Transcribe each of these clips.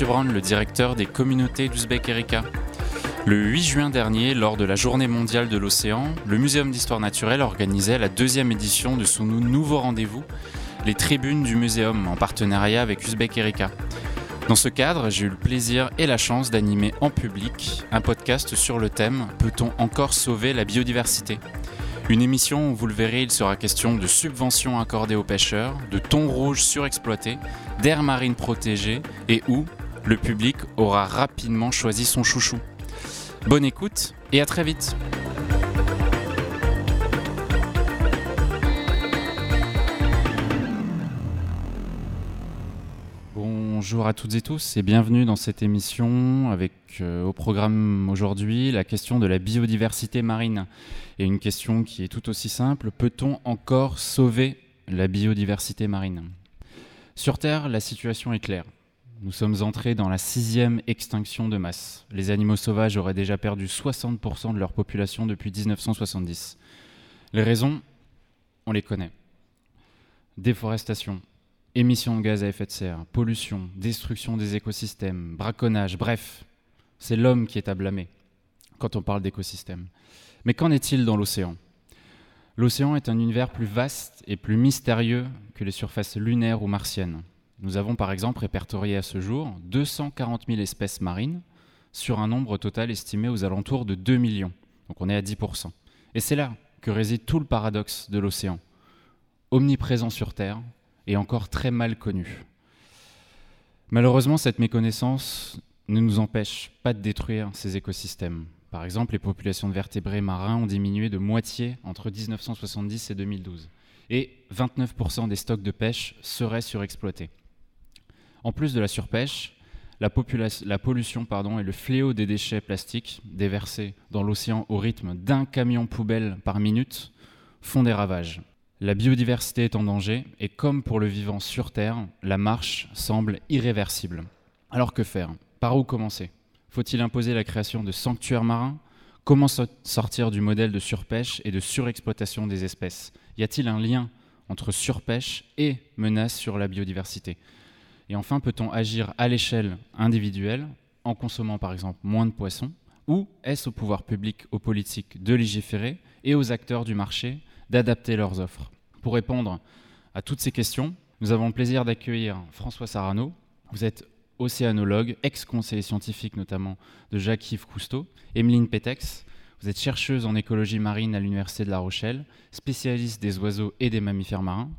le directeur des communautés d'Ouzbek Erika. Le 8 juin dernier, lors de la Journée mondiale de l'océan, le Muséum d'histoire naturelle organisait la deuxième édition de son nouveau rendez-vous, les tribunes du Muséum, en partenariat avec Uzbek Erika. Dans ce cadre, j'ai eu le plaisir et la chance d'animer en public un podcast sur le thème Peut-on encore sauver la biodiversité? Une émission où, vous le verrez, il sera question de subventions accordées aux pêcheurs, de thon rouge surexploité, d'air marine protégée et où le public aura rapidement choisi son chouchou. Bonne écoute et à très vite Bonjour à toutes et tous et bienvenue dans cette émission avec euh, au programme aujourd'hui la question de la biodiversité marine. Et une question qui est tout aussi simple, peut-on encore sauver la biodiversité marine? Sur Terre, la situation est claire. Nous sommes entrés dans la sixième extinction de masse. Les animaux sauvages auraient déjà perdu 60% de leur population depuis 1970. Les raisons, on les connaît. Déforestation, émissions de gaz à effet de serre, pollution, destruction des écosystèmes, braconnage, bref, c'est l'homme qui est à blâmer quand on parle d'écosystème. Mais qu'en est-il dans l'océan? L'océan est un univers plus vaste et plus mystérieux que les surfaces lunaires ou martiennes. Nous avons par exemple répertorié à ce jour 240 000 espèces marines sur un nombre total estimé aux alentours de 2 millions. Donc on est à 10%. Et c'est là que réside tout le paradoxe de l'océan. Omniprésent sur Terre et encore très mal connu. Malheureusement, cette méconnaissance ne nous empêche pas de détruire ces écosystèmes. Par exemple, les populations de vertébrés marins ont diminué de moitié entre 1970 et 2012. Et 29% des stocks de pêche seraient surexploités. En plus de la surpêche, la, pollution et le fléau des déchets plastiques déversés dans l'océan au rythme d'un camion poubelle par minute font des ravages. La biodiversité est en danger et comme pour le vivant sur Terre, la marche semble irréversible. Alors que faire? Par où commencer? Faut-il imposer la création de sanctuaires marins? Comment sortir du modèle de surpêche et de surexploitation des espèces? Y a-t-il un lien entre surpêche et menace sur la biodiversité? Et enfin, peut-on agir à l'échelle individuelle en consommant par exemple moins de poissons Ou est-ce au pouvoir public, aux politiques de légiférer et aux acteurs du marché d'adapter leurs offres? Pour répondre à toutes ces questions, nous avons le plaisir d'accueillir François Sarano. Vous êtes océanologue, ex-conseiller scientifique notamment de Jacques-Yves Cousteau, Emeline Pétex. Vous êtes chercheuse en écologie marine à l'Université de La Rochelle, spécialiste des oiseaux et des mammifères marins.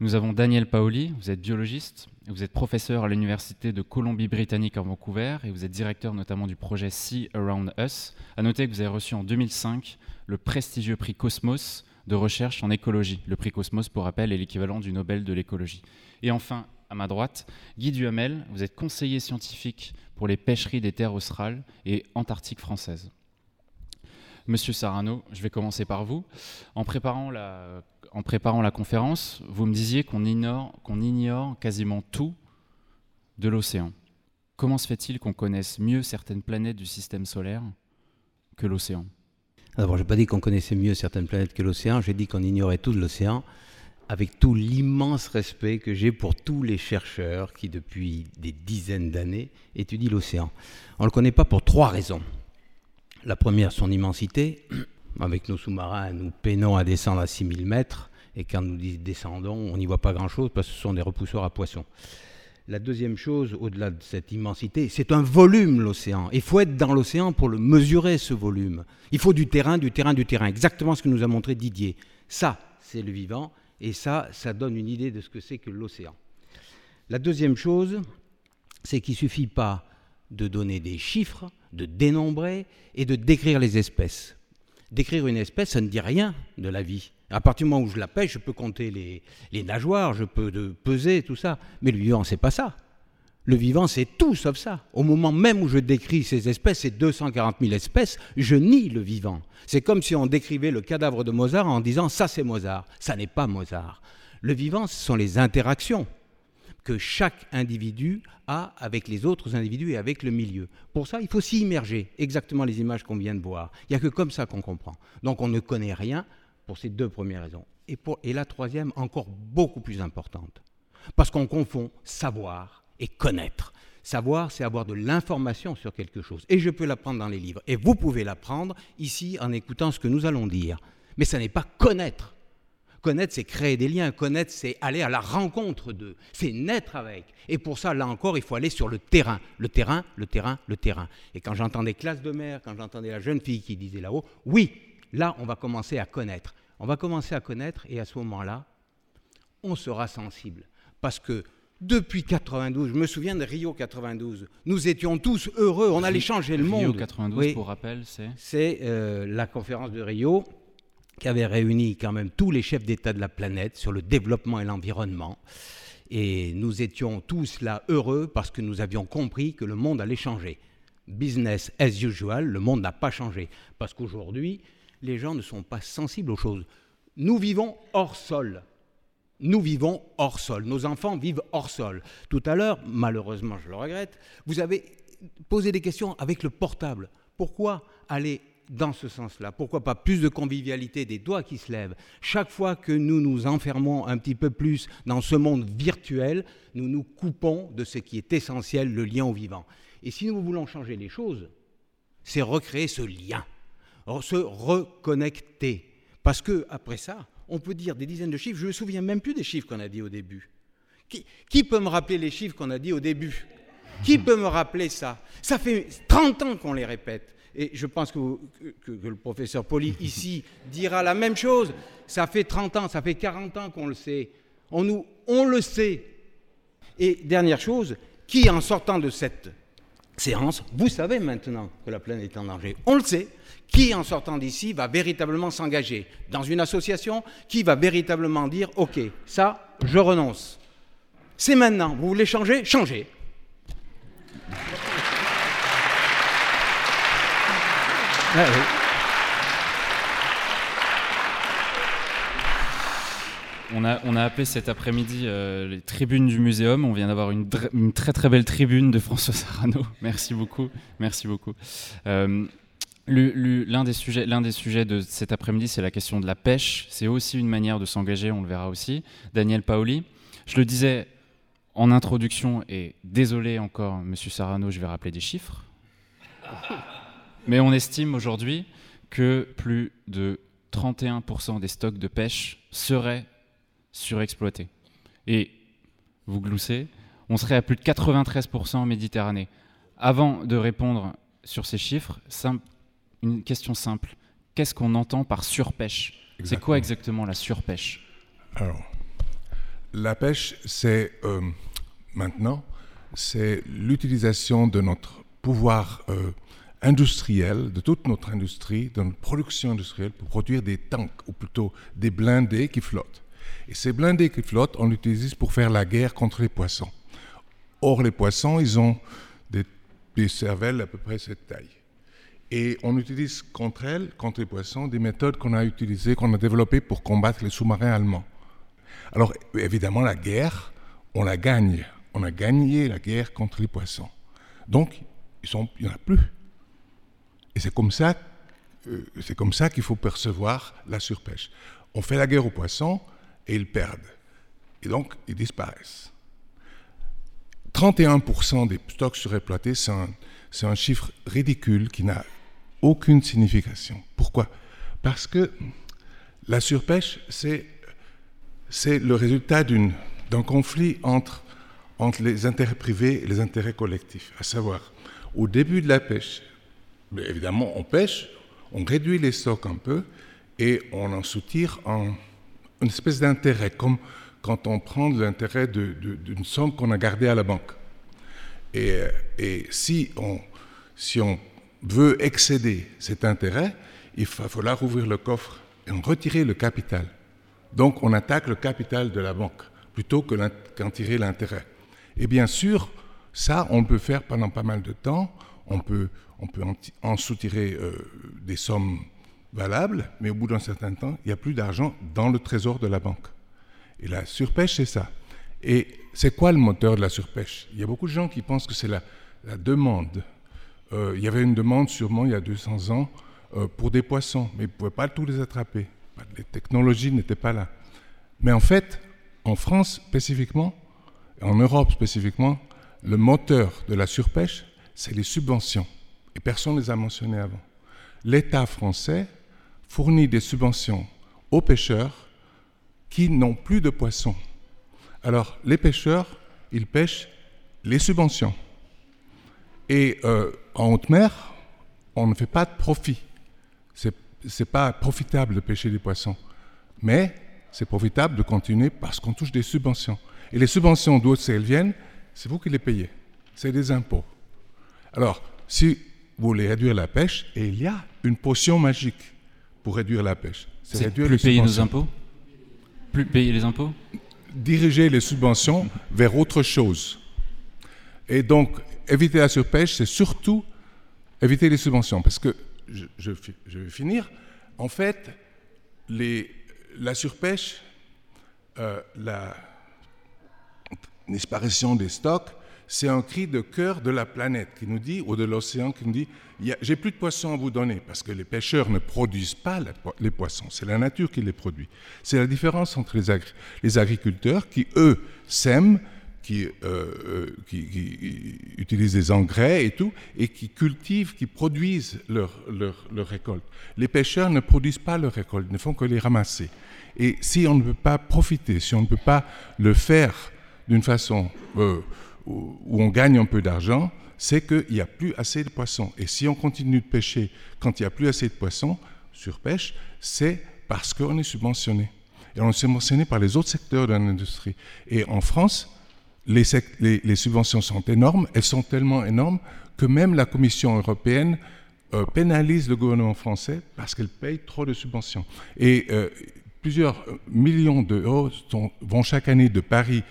Nous avons Daniel Paoli, vous êtes biologiste, vous êtes professeur à l'Université de Colombie-Britannique à Vancouver et vous êtes directeur notamment du projet Sea Around Us. À noter que vous avez reçu en 2005 le prestigieux prix Cosmos de recherche en écologie. Le prix Cosmos, pour rappel, est l'équivalent du Nobel de l'écologie. Et enfin, à ma droite, Guy Duhamel, vous êtes conseiller scientifique pour les pêcheries des terres australes et antarctiques françaises. Monsieur Sarano, je vais commencer par vous. En préparant la en préparant la conférence, vous me disiez qu'on ignore, qu'on ignore quasiment tout de l'océan. Comment se fait-il qu'on connaisse mieux certaines planètes du système solaire que l'océan? D'abord, je n'ai pas dit qu'on connaissait mieux certaines planètes que l'océan, j'ai dit qu'on ignorait tout de l'océan, avec tout l'immense respect que j'ai pour tous les chercheurs qui, depuis des dizaines d'années, étudient l'océan. On ne le connaît pas pour trois raisons. La première, son immensité avec nos sous-marins, nous peinons à descendre à 6000 mètres, et quand nous descendons, on n'y voit pas grand-chose parce que ce sont des repousseurs à poissons. La deuxième chose, au-delà de cette immensité, c'est un volume, l'océan. Il faut être dans l'océan pour le mesurer, ce volume. Il faut du terrain, du terrain, du terrain. Exactement ce que nous a montré Didier. Ça, c'est le vivant, et ça, ça donne une idée de ce que c'est que l'océan. La deuxième chose, c'est qu'il ne suffit pas de donner des chiffres, de dénombrer et de décrire les espèces décrire une espèce, ça ne dit rien de la vie. À partir du moment où je la pêche, je peux compter les, nageoires, je peux peser, tout ça. Mais le vivant, c'est pas ça. Le vivant, c'est tout sauf ça. Au moment même où je décris ces espèces, ces 240 000 espèces, je nie le vivant. C'est comme si on décrivait le cadavre de Mozart en disant ça c'est Mozart. Ça n'est pas Mozart. Le vivant, ce sont les interactions que chaque individu a avec les autres individus et avec le milieu. Pour ça, il faut s'y immerger, exactement les images qu'on vient de voir. Il n'y a que comme ça qu'on comprend. Donc on ne connaît rien pour ces deux premières raisons. Et, et la troisième, encore beaucoup plus importante, parce qu'on confond savoir et connaître. Savoir, c'est avoir de l'information sur quelque chose. Et je peux l'apprendre dans les livres. Et vous pouvez l'apprendre ici en écoutant ce que nous allons dire. Mais ça n'est pas connaître. Connaître, c'est créer des liens. Connaître, c'est aller à la rencontre d'eux. C'est naître avec. Et pour ça, là encore, il faut aller sur le terrain. Le terrain, le terrain, le terrain. Et quand j'entendais classe de mère, quand j'entendais la jeune fille qui disait là-haut, oui, là, on va commencer à connaître. On va commencer à connaître et à ce moment-là, on sera sensible. Parce que depuis 92, je me souviens de Rio 92, nous étions tous heureux, on allait changer le monde. Rio 92, pour rappel, c'est C'est euh, la conférence de Rio qui avait réuni quand même tous les chefs d'État de la planète sur le développement et l'environnement. Et nous étions tous là heureux parce que nous avions compris que le monde allait changer. Business as usual, le monde n'a pas changé. Parce qu'aujourd'hui, les gens ne sont pas sensibles aux choses. Nous vivons hors sol. Nous vivons hors sol. Nos enfants vivent hors sol. Tout à l'heure, malheureusement, je le regrette, vous avez posé des questions avec le portable. Pourquoi aller dans ce sens-là Pourquoi pas plus de convivialité, des doigts qui se lèvent Chaque fois que nous nous enfermons un petit peu plus dans ce monde virtuel, nous nous coupons de ce qui est essentiel, le lien au vivant. Et si nous voulons changer les choses, c'est recréer ce lien, se reconnecter. Parce que après ça, on peut dire des dizaines de chiffres. Je ne me souviens même plus des chiffres qu'on a dit au début. Qui, qui peut me rappeler les chiffres qu'on a dit au début? Qui peut me rappeler ça? Ça fait 30 ans qu'on les répète. Et je pense que, le professeur Poli ici dira la même chose. Ça fait 30 ans, ça fait 40 ans qu'on le sait. On, nous, on le sait. Et dernière chose, qui en sortant de cette séance, vous savez maintenant que la planète est en danger. On le sait. Qui en sortant d'ici va véritablement s'engager dans une association Qui va véritablement dire OK, ça, je renonce C'est maintenant. Vous voulez changer? Changez. Ah, oui. On a, on a, appelé cet après-midi euh, les tribunes du muséum. On vient d'avoir une, une, très très belle tribune de François Sarano. Merci beaucoup. Merci beaucoup. Euh, L'un des, sujets, des sujets de cet après-midi, c'est la question de la pêche. C'est aussi une manière de s'engager, on le verra aussi. Daniel Paoli. Je le disais en introduction, et désolé encore, Monsieur Sarano, je vais rappeler des chiffres. Mais on estime aujourd'hui que plus de 31% des stocks de pêche seraient surexploités. Et vous gloussez, on serait à plus de 93% en Méditerranée. Avant de répondre sur ces chiffres, une question simple. Qu'est-ce qu'on entend par surpêche? C'est quoi exactement la surpêche? Alors, la pêche, c'est euh, maintenant, c'est l'utilisation de notre pouvoir euh, industriel, de toute notre industrie, de notre production industrielle pour produire des tanks, ou plutôt des blindés qui flottent. Et ces blindés qui flottent, on l'utilise pour faire la guerre contre les poissons. Or, les poissons, ils ont des, des cervelles à peu près cette taille. Et on utilise contre elles, contre les poissons, des méthodes qu'on a utilisées, qu'on a développées pour combattre les sous-marins allemands. Alors, évidemment, la guerre, on la gagne. On a gagné la guerre contre les poissons. Donc, il n'y en a plus. Et c'est comme ça, euh, c'est comme ça qu'il faut percevoir la surpêche. On fait la guerre aux poissons et ils perdent. Et donc, ils disparaissent. 31% des stocks surexploités, c'est un, chiffre ridicule qui n'a aucune signification. Pourquoi? Parce que la surpêche, c'est, c'est le résultat d'un conflit entre, entre les intérêts privés et les intérêts collectifs. À savoir, au début de la pêche, évidemment, on pêche, on réduit les stocks un peu et on en soutire en une espèce d'intérêt, comme quand on prend l'intérêt d'une somme qu'on a gardée à la banque. Et, et si, on, si on veut excéder cet intérêt, il va falloir ouvrir le coffre et en retirer le capital. Donc on attaque le capital de la banque plutôt que qu'en tirer l'intérêt. Et bien sûr, ça, on peut faire pendant pas mal de temps. On peut, on peut en, soutirer euh, des sommes valables, mais au bout d'un certain temps, il n'y a plus d'argent dans le trésor de la banque. Et la surpêche, c'est ça. Et c'est quoi le moteur de la surpêche? Il y a beaucoup de gens qui pensent que c'est la, demande. Euh, il y avait une demande sûrement il y a 200 ans euh, pour des poissons, mais ils ne pouvaient pas tous les attraper. Les technologies n'étaient pas là. Mais en fait, en France spécifiquement, en Europe spécifiquement, le moteur de la surpêche, c'est les subventions. Personne ne les a mentionnées avant. L'État français fournit des subventions aux pêcheurs qui n'ont plus de poissons. Alors, les pêcheurs, ils pêchent les subventions. Et euh, en haute mer, on ne fait pas de profit. Ce n'est pas profitable de pêcher des poissons. Mais c'est profitable de continuer parce qu'on touche des subventions. Et les subventions, d'où elles viennent C'est vous qui les payez. C'est des impôts. Alors, si voulez réduire la pêche, et il y a une potion magique pour réduire la pêche. C'est réduire plus payer nos impôts Plus payer les impôts Diriger les subventions vers autre chose. Et donc, éviter la surpêche, c'est surtout éviter les subventions. Parce que, je, je, je vais finir, en fait, les, la surpêche, euh, la disparition des stocks, c'est un cri de cœur de la planète qui nous dit, ou de l'océan qui nous dit, j'ai plus de poissons à vous donner, parce que les pêcheurs ne produisent pas les poissons, c'est la nature qui les produit. C'est la différence entre les, agriculteurs qui, eux, sèment, qui, euh, euh, qui, utilisent des engrais et tout, et qui cultivent, qui produisent leur, leur, récolte. Les pêcheurs ne produisent pas leur récolte, ne font que les ramasser. Et si on ne peut pas profiter, si on ne peut pas le faire d'une façon euh, où on gagne un peu d'argent, c'est qu'il n'y a plus assez de poissons. Et si on continue de pêcher quand il n'y a plus assez de poissons, sur pêche, c'est parce qu'on est subventionné. Et on est subventionné par les autres secteurs de l'industrie. Et en France, les, les, subventions sont énormes. Elles sont tellement énormes que même la Commission européenne euh, pénalise le gouvernement français parce qu'elle paye trop de subventions. Et euh, plusieurs millions d'euros vont chaque année de Paris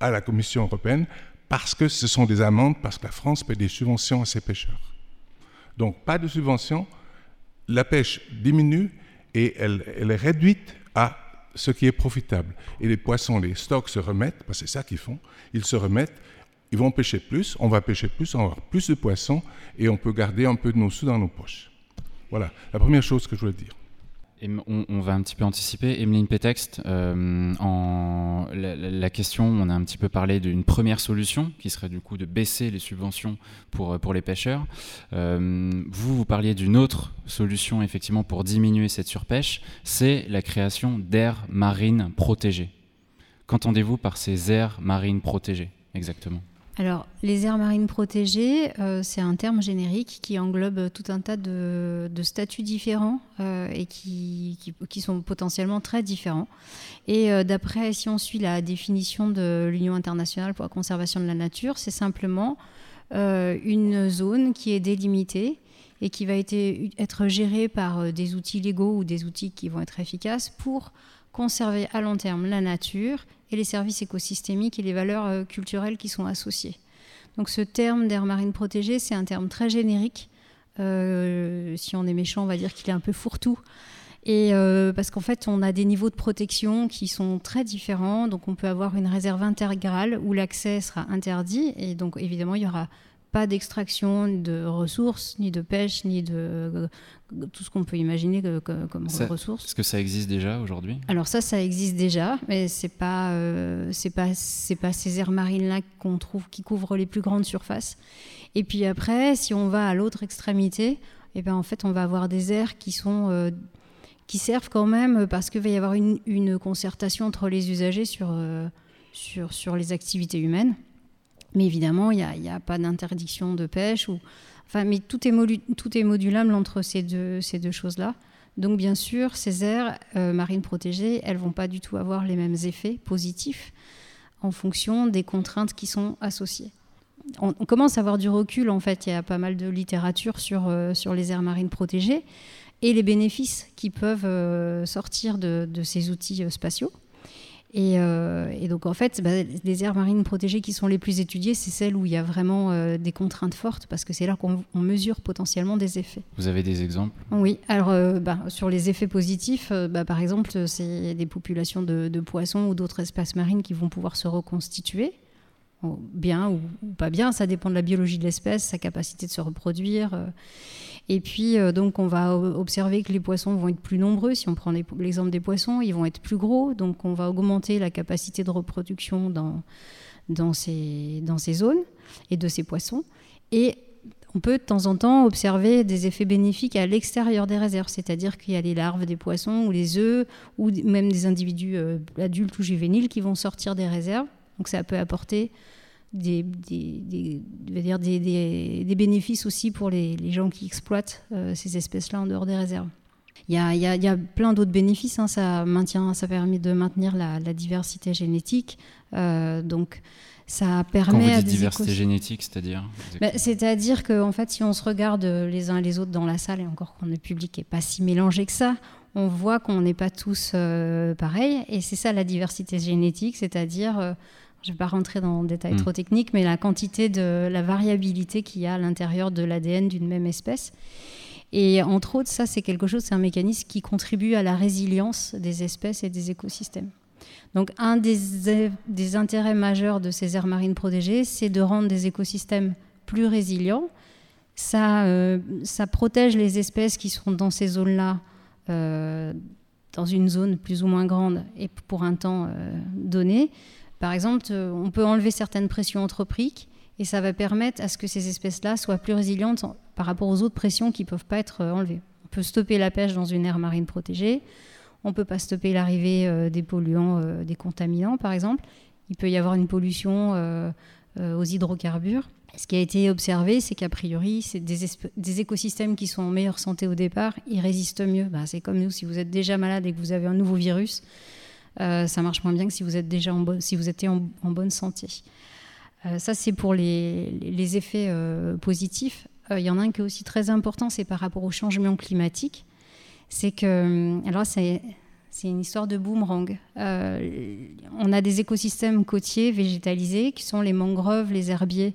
à la Commission européenne parce que ce sont des amendes, parce que la France paie des subventions à ses pêcheurs. Donc pas de subventions, la pêche diminue et elle, elle est réduite à ce qui est profitable. Et les poissons, les stocks se remettent, parce que c'est ça qu'ils font, ils se remettent, ils vont pêcher plus, on va pêcher plus, on va avoir plus de poissons et on peut garder un peu de nos sous dans nos poches. Voilà la première chose que je voulais dire on, va un petit peu anticiper. Emeline Pétexte, euh, en, la, question, on a un petit peu parlé d'une première solution qui serait du coup de baisser les subventions pour, pour les pêcheurs. Euh, vous, vous parliez d'une autre solution effectivement pour diminuer cette surpêche, c'est la création d'aires marines protégées. Qu'entendez-vous par ces aires marines protégées exactement? Alors, les aires marines protégées, euh, c'est un terme générique qui englobe tout un tas de, statuts différents euh, et qui, sont potentiellement très différents. Et euh, d'après, si on suit la définition de l'Union internationale pour la conservation de la nature, c'est simplement une zone qui est délimitée et qui va être gérée par des outils légaux ou des outils qui vont être efficaces pour conserver à long terme la nature et les services écosystémiques et les valeurs euh, culturelles qui sont associées. Donc ce terme d'air marine protégée, c'est un terme très générique. Euh, si on est méchant, on va dire qu'il est un peu fourre-tout. Et euh, parce qu'en fait, on a des niveaux de protection qui sont très différents. Donc, on peut avoir une réserve intégrale où l'accès sera interdit. Et donc, évidemment, il y aura pas d'extraction de ressources, ni de pêche, ni de euh, tout ce qu'on peut imaginer comme ressources. Est-ce que ça existe déjà aujourd'hui? Alors ça, ça existe déjà, mais c'est pas euh, c'est pas c'est pas ces aires marines là qu'on trouve qui couvrent les plus grandes surfaces. Et puis après, si on va à l'autre extrémité, eh ben en fait, on va avoir des aires qui sont euh, qui servent quand même parce qu'il va y avoir une, une, concertation entre les usagers sur sur sur les activités humaines. Mais évidemment, il n'y a, pas d'interdiction de pêche. Ou, enfin, mais tout est, modulable entre ces deux, choses-là. Donc, bien sûr, ces aires euh, marines protégées, elles vont pas du tout avoir les mêmes effets positifs en fonction des contraintes qui sont associées. On, commence à avoir du recul, en fait. Il y a pas mal de littérature sur, euh, les aires marines protégées et les bénéfices qui peuvent euh, sortir de, ces outils spatiaux. Euh, et, donc en fait, bah, les aires marines protégées qui sont les plus étudiées, c'est celles où il y a vraiment euh, des contraintes fortes, parce que c'est là qu'on mesure potentiellement des effets. Vous avez des exemples? Oui, alors euh, bah, sur les effets positifs, bah, par exemple, c'est des populations de, poissons ou d'autres espèces marines qui vont pouvoir se reconstituer, bien ou, pas bien, ça dépend de la biologie de l'espèce, sa capacité de se reproduire. Et puis, euh, donc, on va observer que les poissons vont être plus nombreux. Si on prend l'exemple des poissons, ils vont être plus gros. Donc, on va augmenter la capacité de reproduction dans, dans, ces, dans ces zones et de ces poissons. Et on peut de temps en temps observer des effets bénéfiques à l'extérieur des réserves, c'est-à-dire qu'il y a les larves des poissons ou les œufs ou même des individus euh, adultes ou juvéniles qui vont sortir des réserves. Donc ça peut apporter des, des, des, des, bénéfices aussi pour les, les gens qui exploitent euh, ces espèces-là en dehors des réserves. Il y a, il y a, plein d'autres bénéfices. Hein. Ça, maintient, ça permet de maintenir la, la diversité génétique. Euh, donc, ça permet Quand vous dites diversité génétique, c'est-à-dire bah, C'est-à-dire qu'en fait, si on se regarde les uns et les autres dans la salle, et encore qu'on le public n'est pas si mélangé que ça, on voit qu'on n'est pas tous euh, pareils. Et c'est ça la diversité génétique, c'est-à-dire je ne vais pas rentrer dans le détail trop hmm. technique, mais la quantité de la variabilité qu'il y a à l'intérieur de l'ADN d'une même espèce. Et entre autres, ça, c'est quelque chose, c'est un mécanisme qui contribue à la résilience des espèces et des écosystèmes. Donc, un des, des intérêts majeurs de ces aires marines protégées, c'est de rendre des écosystèmes plus résilients. Ça, euh, ça protège les espèces qui sont dans ces zones-là, euh, dans une zone plus ou moins grande et pour un temps euh, donné. Par exemple, euh, on peut enlever certaines pressions anthropiques et ça va permettre à ce que ces espèces-là soient plus résilientes par rapport aux autres pressions qui ne peuvent pas être euh, enlevées. On peut stopper la pêche dans une aire marine protégée, on ne peut pas stopper l'arrivée euh, des polluants, des contaminants par exemple. Il peut y avoir une pollution aux hydrocarbures. Ce qui a été observé, c'est qu'a priori, c'est des, écosystèmes qui sont en meilleure santé au départ, ils résistent mieux. Bah, c'est comme nous, si vous êtes déjà malade et que vous avez un nouveau virus, ça marche moins bien que si vous êtes déjà en, si vous étiez en, bonne santé. Euh, ça, c'est pour les, les effets euh, positifs. Il y en a un qui est aussi très important, c'est par rapport au changement climatique. C'est que, alors c'est une histoire de boomerang. on a des écosystèmes côtiers végétalisés qui sont les mangroves, les herbiers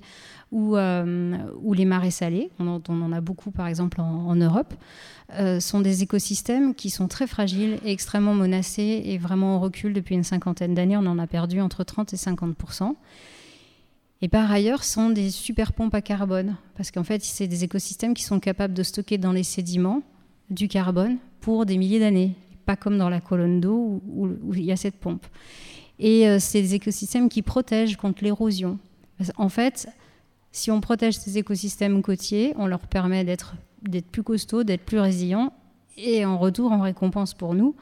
ou, ou les marais salés. On en, en, a beaucoup par exemple en, en Europe. Euh, sont des écosystèmes qui sont très fragiles et extrêmement menacés et vraiment en recul depuis une cinquantaine d'années. On en a perdu entre 30 et 50% et par ailleurs, sont des super pompes à carbone, parce qu'en fait, c'est des écosystèmes qui sont capables de stocker dans les sédiments du carbone pour des milliers d'années, pas comme dans la colonne d'eau où, il y a cette pompe. Et euh, c'est des écosystèmes qui protègent contre l'érosion. En fait, si on protège ces écosystèmes côtiers, on leur permet d'être d'être plus costauds, d'être plus résilients. Et en retour, en récompense pour nous,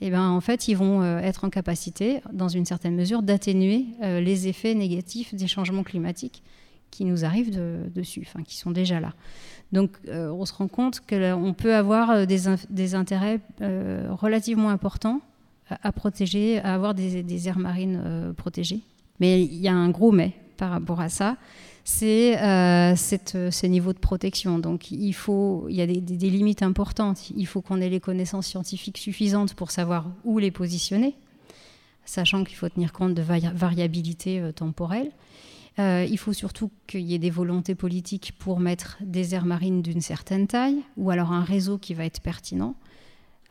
eh ben, en fait, ils vont euh, être en capacité, dans une certaine mesure, d'atténuer euh, les effets négatifs des changements climatiques qui nous arrivent dessus, enfin, qui sont déjà là. Donc, euh, on se rend compte qu'on peut avoir des, intérêts relativement importants à, protéger, à avoir des, des aires marines protégées. Mais il y a un gros mais par rapport à ça c'est euh, ces niveaux de protection. Donc il, faut, il y a des, limites importantes. Il faut qu'on ait les connaissances scientifiques suffisantes pour savoir où les positionner, sachant qu'il faut tenir compte de variabilité euh, temporelle. Euh, il faut surtout qu'il y ait des volontés politiques pour mettre des aires marines d'une certaine taille, ou alors un réseau qui va être pertinent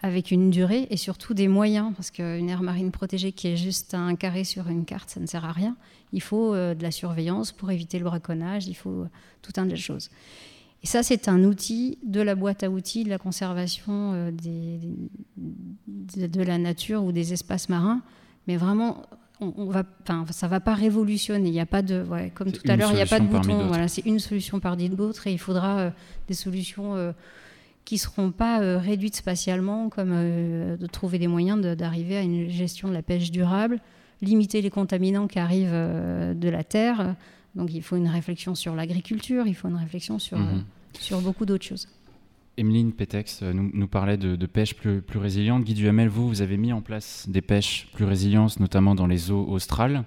avec une durée et surtout des moyens, parce qu'une aire marine protégée qui est juste un carré sur une carte, ça ne sert à rien. Il faut euh, de la surveillance pour éviter le braconnage, il faut euh, tout un tas de choses. Et ça, c'est un outil de la boîte à outils de la conservation euh, des, de, la nature ou des espaces marins, mais vraiment, on, va, ça ne va pas révolutionner. Il n'y a pas de, comme tout à l'heure, il n'y a pas de bouton. Voilà, c'est une solution parmi d'autres et il faudra des solutions qui ne seront pas euh, réduites spatialement, comme de trouver des moyens d'arriver à une gestion de la pêche durable, limiter les contaminants qui arrivent euh, de la terre. Donc il faut une réflexion sur l'agriculture, il faut une réflexion sur, mhm. sur beaucoup d'autres choses. Emeline Pétex nous, nous parlait de, pêche plus, plus, résiliente. Guy Duhamel, vous, vous avez mis en place des pêches plus résilientes, notamment dans les eaux australes.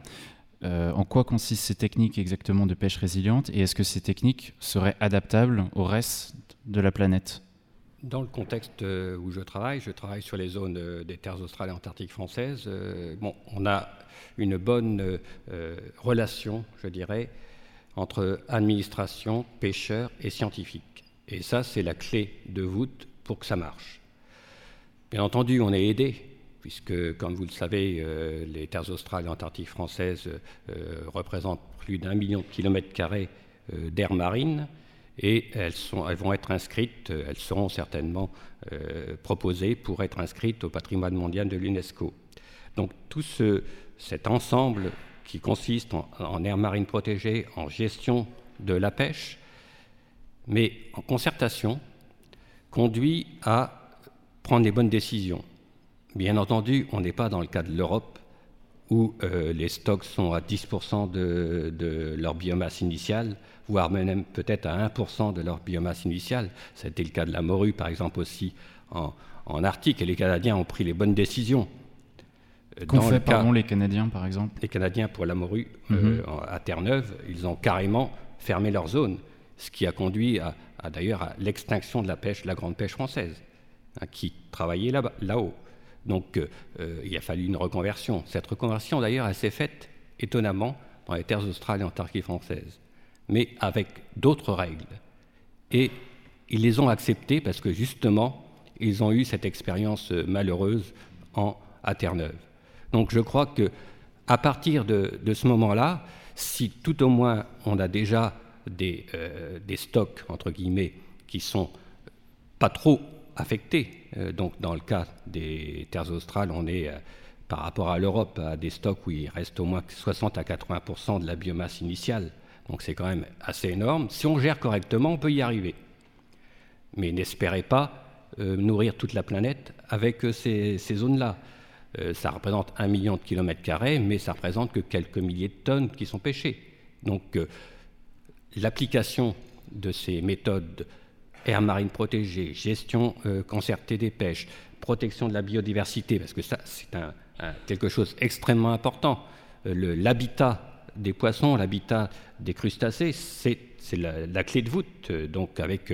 en quoi consistent ces techniques exactement de pêche résiliente? Et est-ce que ces techniques seraient adaptables au reste de la planète? Dans le contexte euh, où je travaille, je travaille sur les zones euh, des terres australes et antarctiques françaises. Euh, bon, on a une bonne relation, je dirais, entre administration, pêcheurs et scientifiques. Et ça, c'est la clé de voûte pour que ça marche. Bien entendu, on est aidé, puisque, comme vous le savez, les terres australes et antarctiques françaises représentent plus d'un million de kilomètres carrés d'air marine et elles, vont être inscrites, euh, elles seront certainement euh, proposées pour être inscrites au patrimoine mondial de l'UNESCO. Donc tout ce, cet ensemble qui consiste en, en aire marine protégée, en gestion de la pêche, mais en concertation, conduit à prendre les bonnes décisions. Bien entendu, on n'est pas dans le cas de l'Europe où euh, les stocks sont à 10% de, de, leur biomasse initiale, voire même peut-être à 1% de leur biomasse initiale. C'était le cas de la morue, par exemple, aussi en, en Arctique, et les Canadiens ont pris les bonnes décisions. Euh, Qu'ont fait, pardon, les Canadiens, par exemple? Les Canadiens, pour la morue, mm -hmm. euh, à Terre-Neuve, ils ont carrément fermé leur zone, ce qui a conduit à, à d'ailleurs à l'extinction de la pêche, de la grande pêche française, hein, qui travaillait là-haut. Là donc euh, il a fallu une reconversion. Cette reconversion, d'ailleurs, elle s'est faite étonnamment dans les terres australes et antarctiques françaises, mais avec d'autres règles. Et ils les ont acceptées parce que justement, ils ont eu cette expérience euh, malheureuse en, à Terre-Neuve. Donc je crois que à partir de, ce moment-là, si tout au moins on a déjà des, euh, stocks, entre guillemets, qui sont pas trop affectés, euh, donc dans le cas des terres australes, on est par rapport à l'Europe à des stocks où il reste au moins 60 à 80% de la biomasse initiale, donc c'est quand même assez énorme. Si on gère correctement, on peut y arriver. Mais n'espérez pas euh, nourrir toute la planète avec euh, ces, zones-là. Euh, ça représente un million de kilomètres carrés, mais ça représente que quelques milliers de tonnes qui sont pêchées. Donc l'application de ces méthodes air marine protégée, gestion concertée des pêches, protection de la biodiversité, parce que ça c'est quelque chose extrêmement important. L'habitat des poissons, l'habitat des crustacés, c'est la, la, clé de voûte, donc avec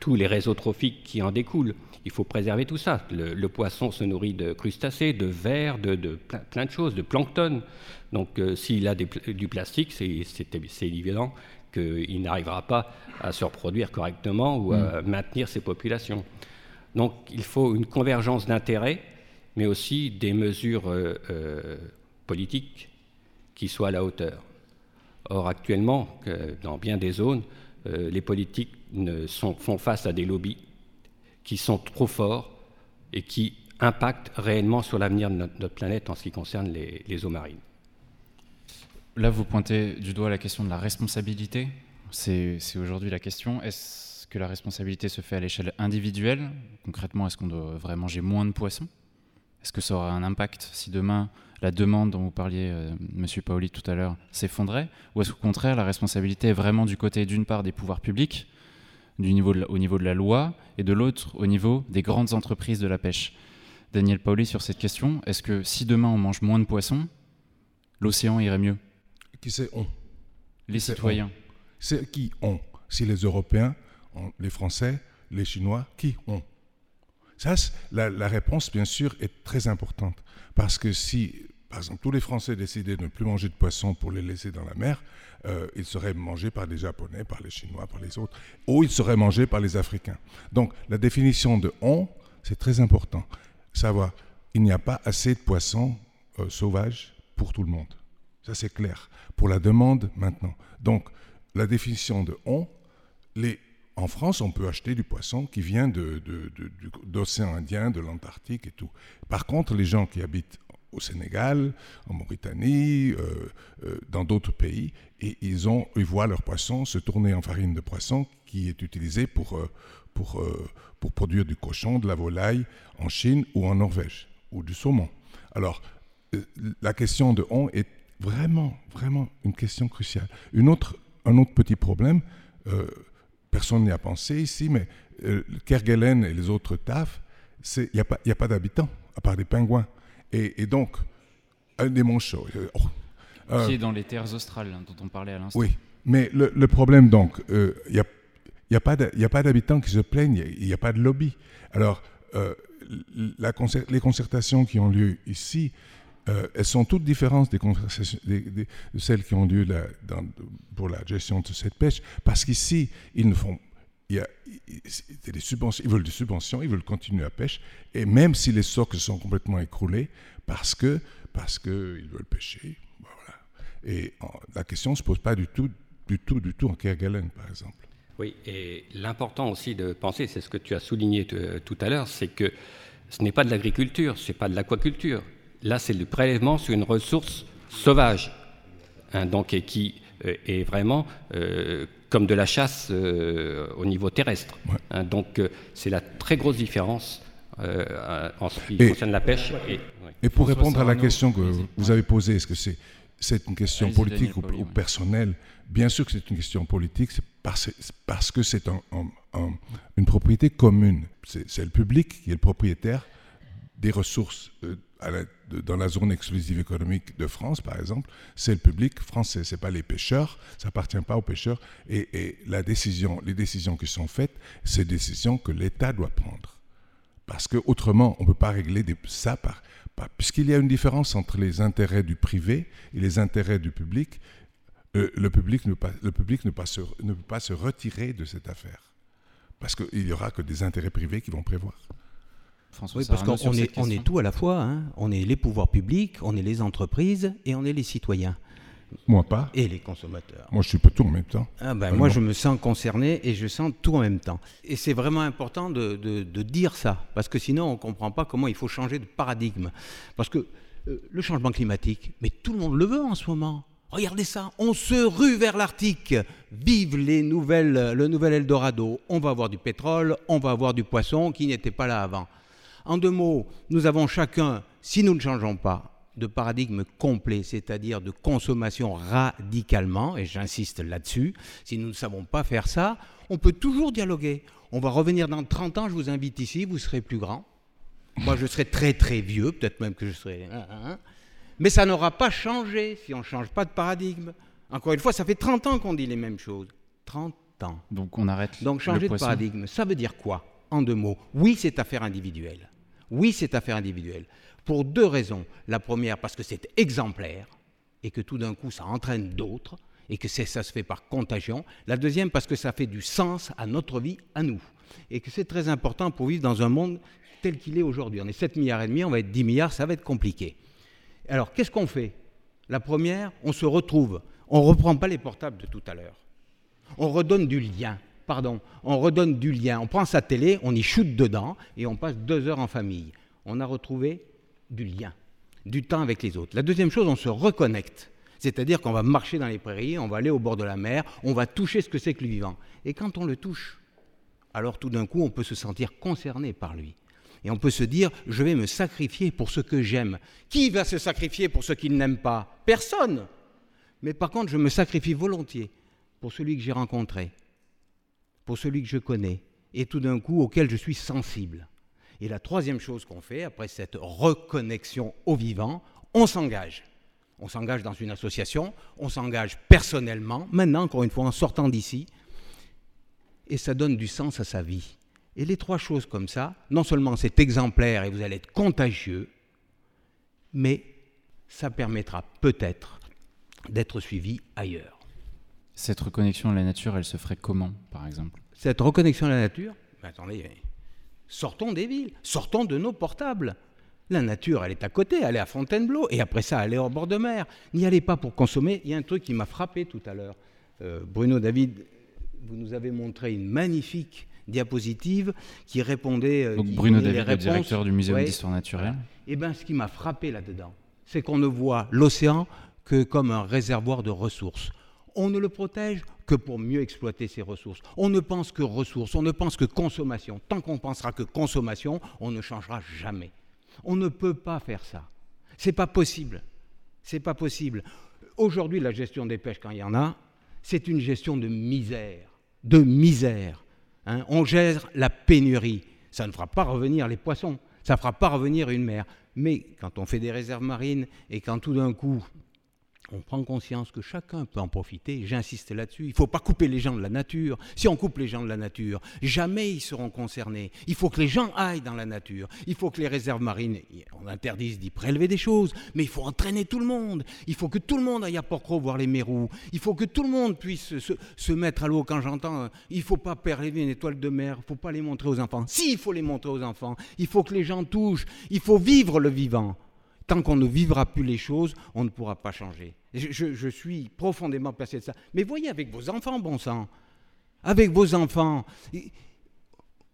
tous les réseaux trophiques qui en découlent. Il faut préserver tout ça. Le, le poisson se nourrit de crustacés, de vers, de, de plein, plein, de choses, de plancton. Donc euh, s'il a des, du plastique, c'est évident qu'il n'arrivera pas à se reproduire correctement ou à mmh. maintenir ses populations. Donc il faut une convergence d'intérêts, mais aussi des mesures euh, euh, politiques qui soient à la hauteur. Or actuellement, dans bien des zones, euh, les politiques font face à des lobbies qui sont trop forts et qui impactent réellement sur l'avenir de notre, notre, planète en ce qui concerne les, les, eaux marines. Là, vous pointez du doigt la question de la responsabilité. C'est aujourd'hui la question. Est-ce que la responsabilité se fait à l'échelle individuelle? Concrètement, est-ce qu'on devrait manger moins de poissons? Est-ce que ça aura un impact si demain la demande dont vous parliez, euh, Monsieur Paoli, tout à l'heure, s'effondrait Ou est-ce qu'au contraire, la responsabilité est vraiment du côté, d'une part, des pouvoirs publics, du niveau la, au niveau de la loi, et de l'autre, au niveau des grandes entreprises de la pêche? Daniel Paoli, sur cette question, est-ce que si demain on mange moins de poissons, l'océan irait mieux? Qui c'est on? Les qui citoyens. C'est qui on? Si les Européens, on, les Français, les Chinois, qui on? Ça, la, réponse, bien sûr, est très importante. Parce que si par exemple, tous les Français décidaient de ne plus manger de poissons pour les laisser dans la mer, euh, ils seraient mangés par les Japonais, par les Chinois, par les autres, ou ils seraient mangés par les Africains. Donc la définition de on, c'est très important. Savoir, il n'y a pas assez de poissons euh, sauvages pour tout le monde. Ça c'est clair. Pour la demande maintenant. Donc la définition de on, les, en France, on peut acheter du poisson qui vient d'océan de, de, de, Indien, de l'Antarctique et tout. Par contre, les gens qui habitent au Sénégal, en Mauritanie, euh, euh, dans d'autres pays, ils, ont, ils voient leur poisson se tourner en farine de poisson qui est utilisée pour, euh, pour, pour produire du cochon, de la volaille en Chine ou en Norvège, ou du saumon. Alors, la question de on est vraiment, vraiment une question cruciale. Une autre, un autre petit problème, personne n'y a pensé ici, mais Kerguelen et les autres TAF, il n'y a pas, a pas d'habitants, à part des pingouins. Et, et, donc, un des manchots. Oh, euh, qui est dans les terres australes hein, dont on parlait à l'instant. Oui, mais le, le, problème, donc, il euh, y, a, Il n'y a pas d'habitants qui se plaignent, il n'y a, pas de lobby. Alors, euh, les concertations qui ont lieu ici, euh, elles sont toutes différentes des conversations, de celles qui ont lieu pour la gestion de cette pêche, parce qu'ici, ils ne font il y a, des subventions, ils veulent des subventions, ils veulent continuer à pêcher, et même si les stocks sont complètement écroulés, parce que parce qu'ils veulent pêcher, voilà. Et la question ne se pose pas du tout, du tout, du tout en Kerguelen, par exemple. Oui, et l'important aussi de penser, c'est ce que tu as souligné tout à l'heure, c'est que ce n'est pas de l'agriculture, ce n'est pas de l'aquaculture. Là, c'est le prélèvement sur une ressource sauvage, hein, donc, et qui euh, est vraiment euh, comme de la chasse euh, au niveau terrestre. Hein. donc, c'est la très grosse différence en ce qui concerne la pêche. Et, pour répondre à la question que vous avez posée, est-ce que c'est c'est une question politique ou, personnelle? Bien sûr que c'est une question politique, parce, parce que c'est une propriété commune. C'est le public qui est le propriétaire des ressources euh, dans la zone exclusive économique de France, par exemple. C'est le public français, ce n'est pas les pêcheurs, ça appartient pas aux pêcheurs. Et, la décision, les décisions qui sont faites, c'est des décisions que l'État doit prendre. Parce qu'autrement, on ne peut pas régler ça puisqu'il y a une différence entre les intérêts du privé et les intérêts du public, euh, le public, ne, ne peut pas se retirer de cette affaire. Parce qu'il n'y aura que des intérêts privés qui vont prévoir. Oui, parce qu'on est, on est tout à la fois. Hein. On est les pouvoirs publics, on est les entreprises et on est les citoyens. Moi pas. Et les consommateurs. Moi je suis pas tout en même temps. Ah ben, moi je me sens concerné et je sens tout en même temps. Et c'est vraiment important de, de, dire ça, parce que sinon on ne comprend pas comment il faut changer de paradigme. Parce que euh, le changement climatique, mais tout le monde le veut en ce moment. Regardez ça, on se rue vers l'Arctique. Vive les nouvelles, le nouvel Eldorado. On va avoir du pétrole, on va avoir du poisson qui n'était pas là avant. En deux mots, nous avons chacun, si nous ne changeons pas, de paradigme complet, c'est-à-dire de consommation radicalement, et j'insiste là-dessus, si nous ne savons pas faire ça, on peut toujours dialoguer. On va revenir dans 30 ans, je vous invite ici, vous serez plus grand. Moi, je serai très très vieux, peut-être même que je serai... Hein, hein, hein. Mais ça n'aura pas changé si on ne change pas de paradigme. Encore une fois, ça fait 30 ans qu'on dit les mêmes choses. 30 ans. Donc on arrête. Donc changer de paradigme, ça veut dire quoi En deux mots? Oui, c'est affaire individuelle. Oui, c'est affaire individuelle. Pour deux raisons. La première, parce que c'est exemplaire et que tout d'un coup, ça entraîne d'autres et que ça se fait par contagion. La deuxième, parce que ça fait du sens à notre vie, à nous. Et que c'est très important pour vivre dans un monde tel qu'il est aujourd'hui. On est 7 milliards et demi, on va être 10 milliards, ça va être compliqué. Alors, qu'est-ce qu'on fait? La première, on se retrouve. On ne reprend pas les portables de tout à l'heure. On redonne du lien. Pardon, on redonne du lien. On prend sa télé, on y chute dedans et on passe deux heures en famille. On a retrouvé du lien, du temps avec les autres. La deuxième chose, on se reconnecte. C'est-à-dire qu'on va marcher dans les prairies, on va aller au bord de la mer, on va toucher ce que c'est que le vivant. Et quand on le touche, alors tout d'un coup, on peut se sentir concerné par lui. Et on peut se dire, je vais me sacrifier pour ce que j'aime. Qui va se sacrifier pour ce qu'il n'aime pas? Personne. Mais par contre, je me sacrifie volontiers pour celui que j'ai rencontré, pour celui que je connais, et tout d'un coup auquel je suis sensible. Et la troisième chose qu'on fait, après cette reconnexion au vivant, on s'engage. On s'engage dans une association, on s'engage personnellement, maintenant, encore une fois, en sortant d'ici, et ça donne du sens à sa vie. Et les trois choses comme ça, non seulement c'est exemplaire et vous allez être contagieux, mais ça permettra peut-être d'être suivi ailleurs. Cette reconnexion à la nature, elle se ferait comment, par exemple? Cette reconnexion à la nature Attendez, Sortons des villes, sortons de nos portables. La nature, elle est à côté, elle est à Fontainebleau, et après ça, elle est au bord de mer. N'y allez pas pour consommer. Il y a un truc qui m'a frappé tout à l'heure. Euh, Bruno David, vous nous avez montré une magnifique diapositive qui répondait. Euh, Donc Bruno David, le directeur du Musée d'histoire naturelle. Eh bien, ce qui m'a frappé là-dedans, c'est qu'on ne voit l'océan que comme un réservoir de ressources. On ne le protège que pour mieux exploiter ses ressources. On ne pense que ressources, on ne pense que consommation. Tant qu'on pensera que consommation, on ne changera jamais. On ne peut pas faire ça. C'est pas possible. C'est pas possible. Aujourd'hui, la gestion des pêches, quand il y en a, c'est une gestion de misère, de misère. Hein. on gère la pénurie. Ça ne fera pas revenir les poissons, ça ne fera pas revenir une mer. Mais quand on fait des réserves marines et quand tout d'un coup on prend conscience que chacun peut en profiter. J'insiste là-dessus. Il ne faut pas couper les gens de la nature. Si on coupe les gens de la nature, jamais ils seront concernés. Il faut que les gens aillent dans la nature. Il faut que les réserves marines, on interdise d'y prélever des choses, mais il faut entraîner tout le monde. Il faut que tout le monde aille à Porcro voir les mérous. Il faut que tout le monde puisse se, mettre à l'eau quand j'entends. Il ne faut pas prélever une étoile de mer. Il ne faut pas les montrer aux enfants. Si, il faut les montrer aux enfants. Il faut que les gens touchent. Il faut vivre le vivant. Tant qu'on ne vivra plus les choses, on ne pourra pas changer. Je, suis profondément persuadé de ça. Mais voyez avec vos enfants, bon sang, avec vos enfants,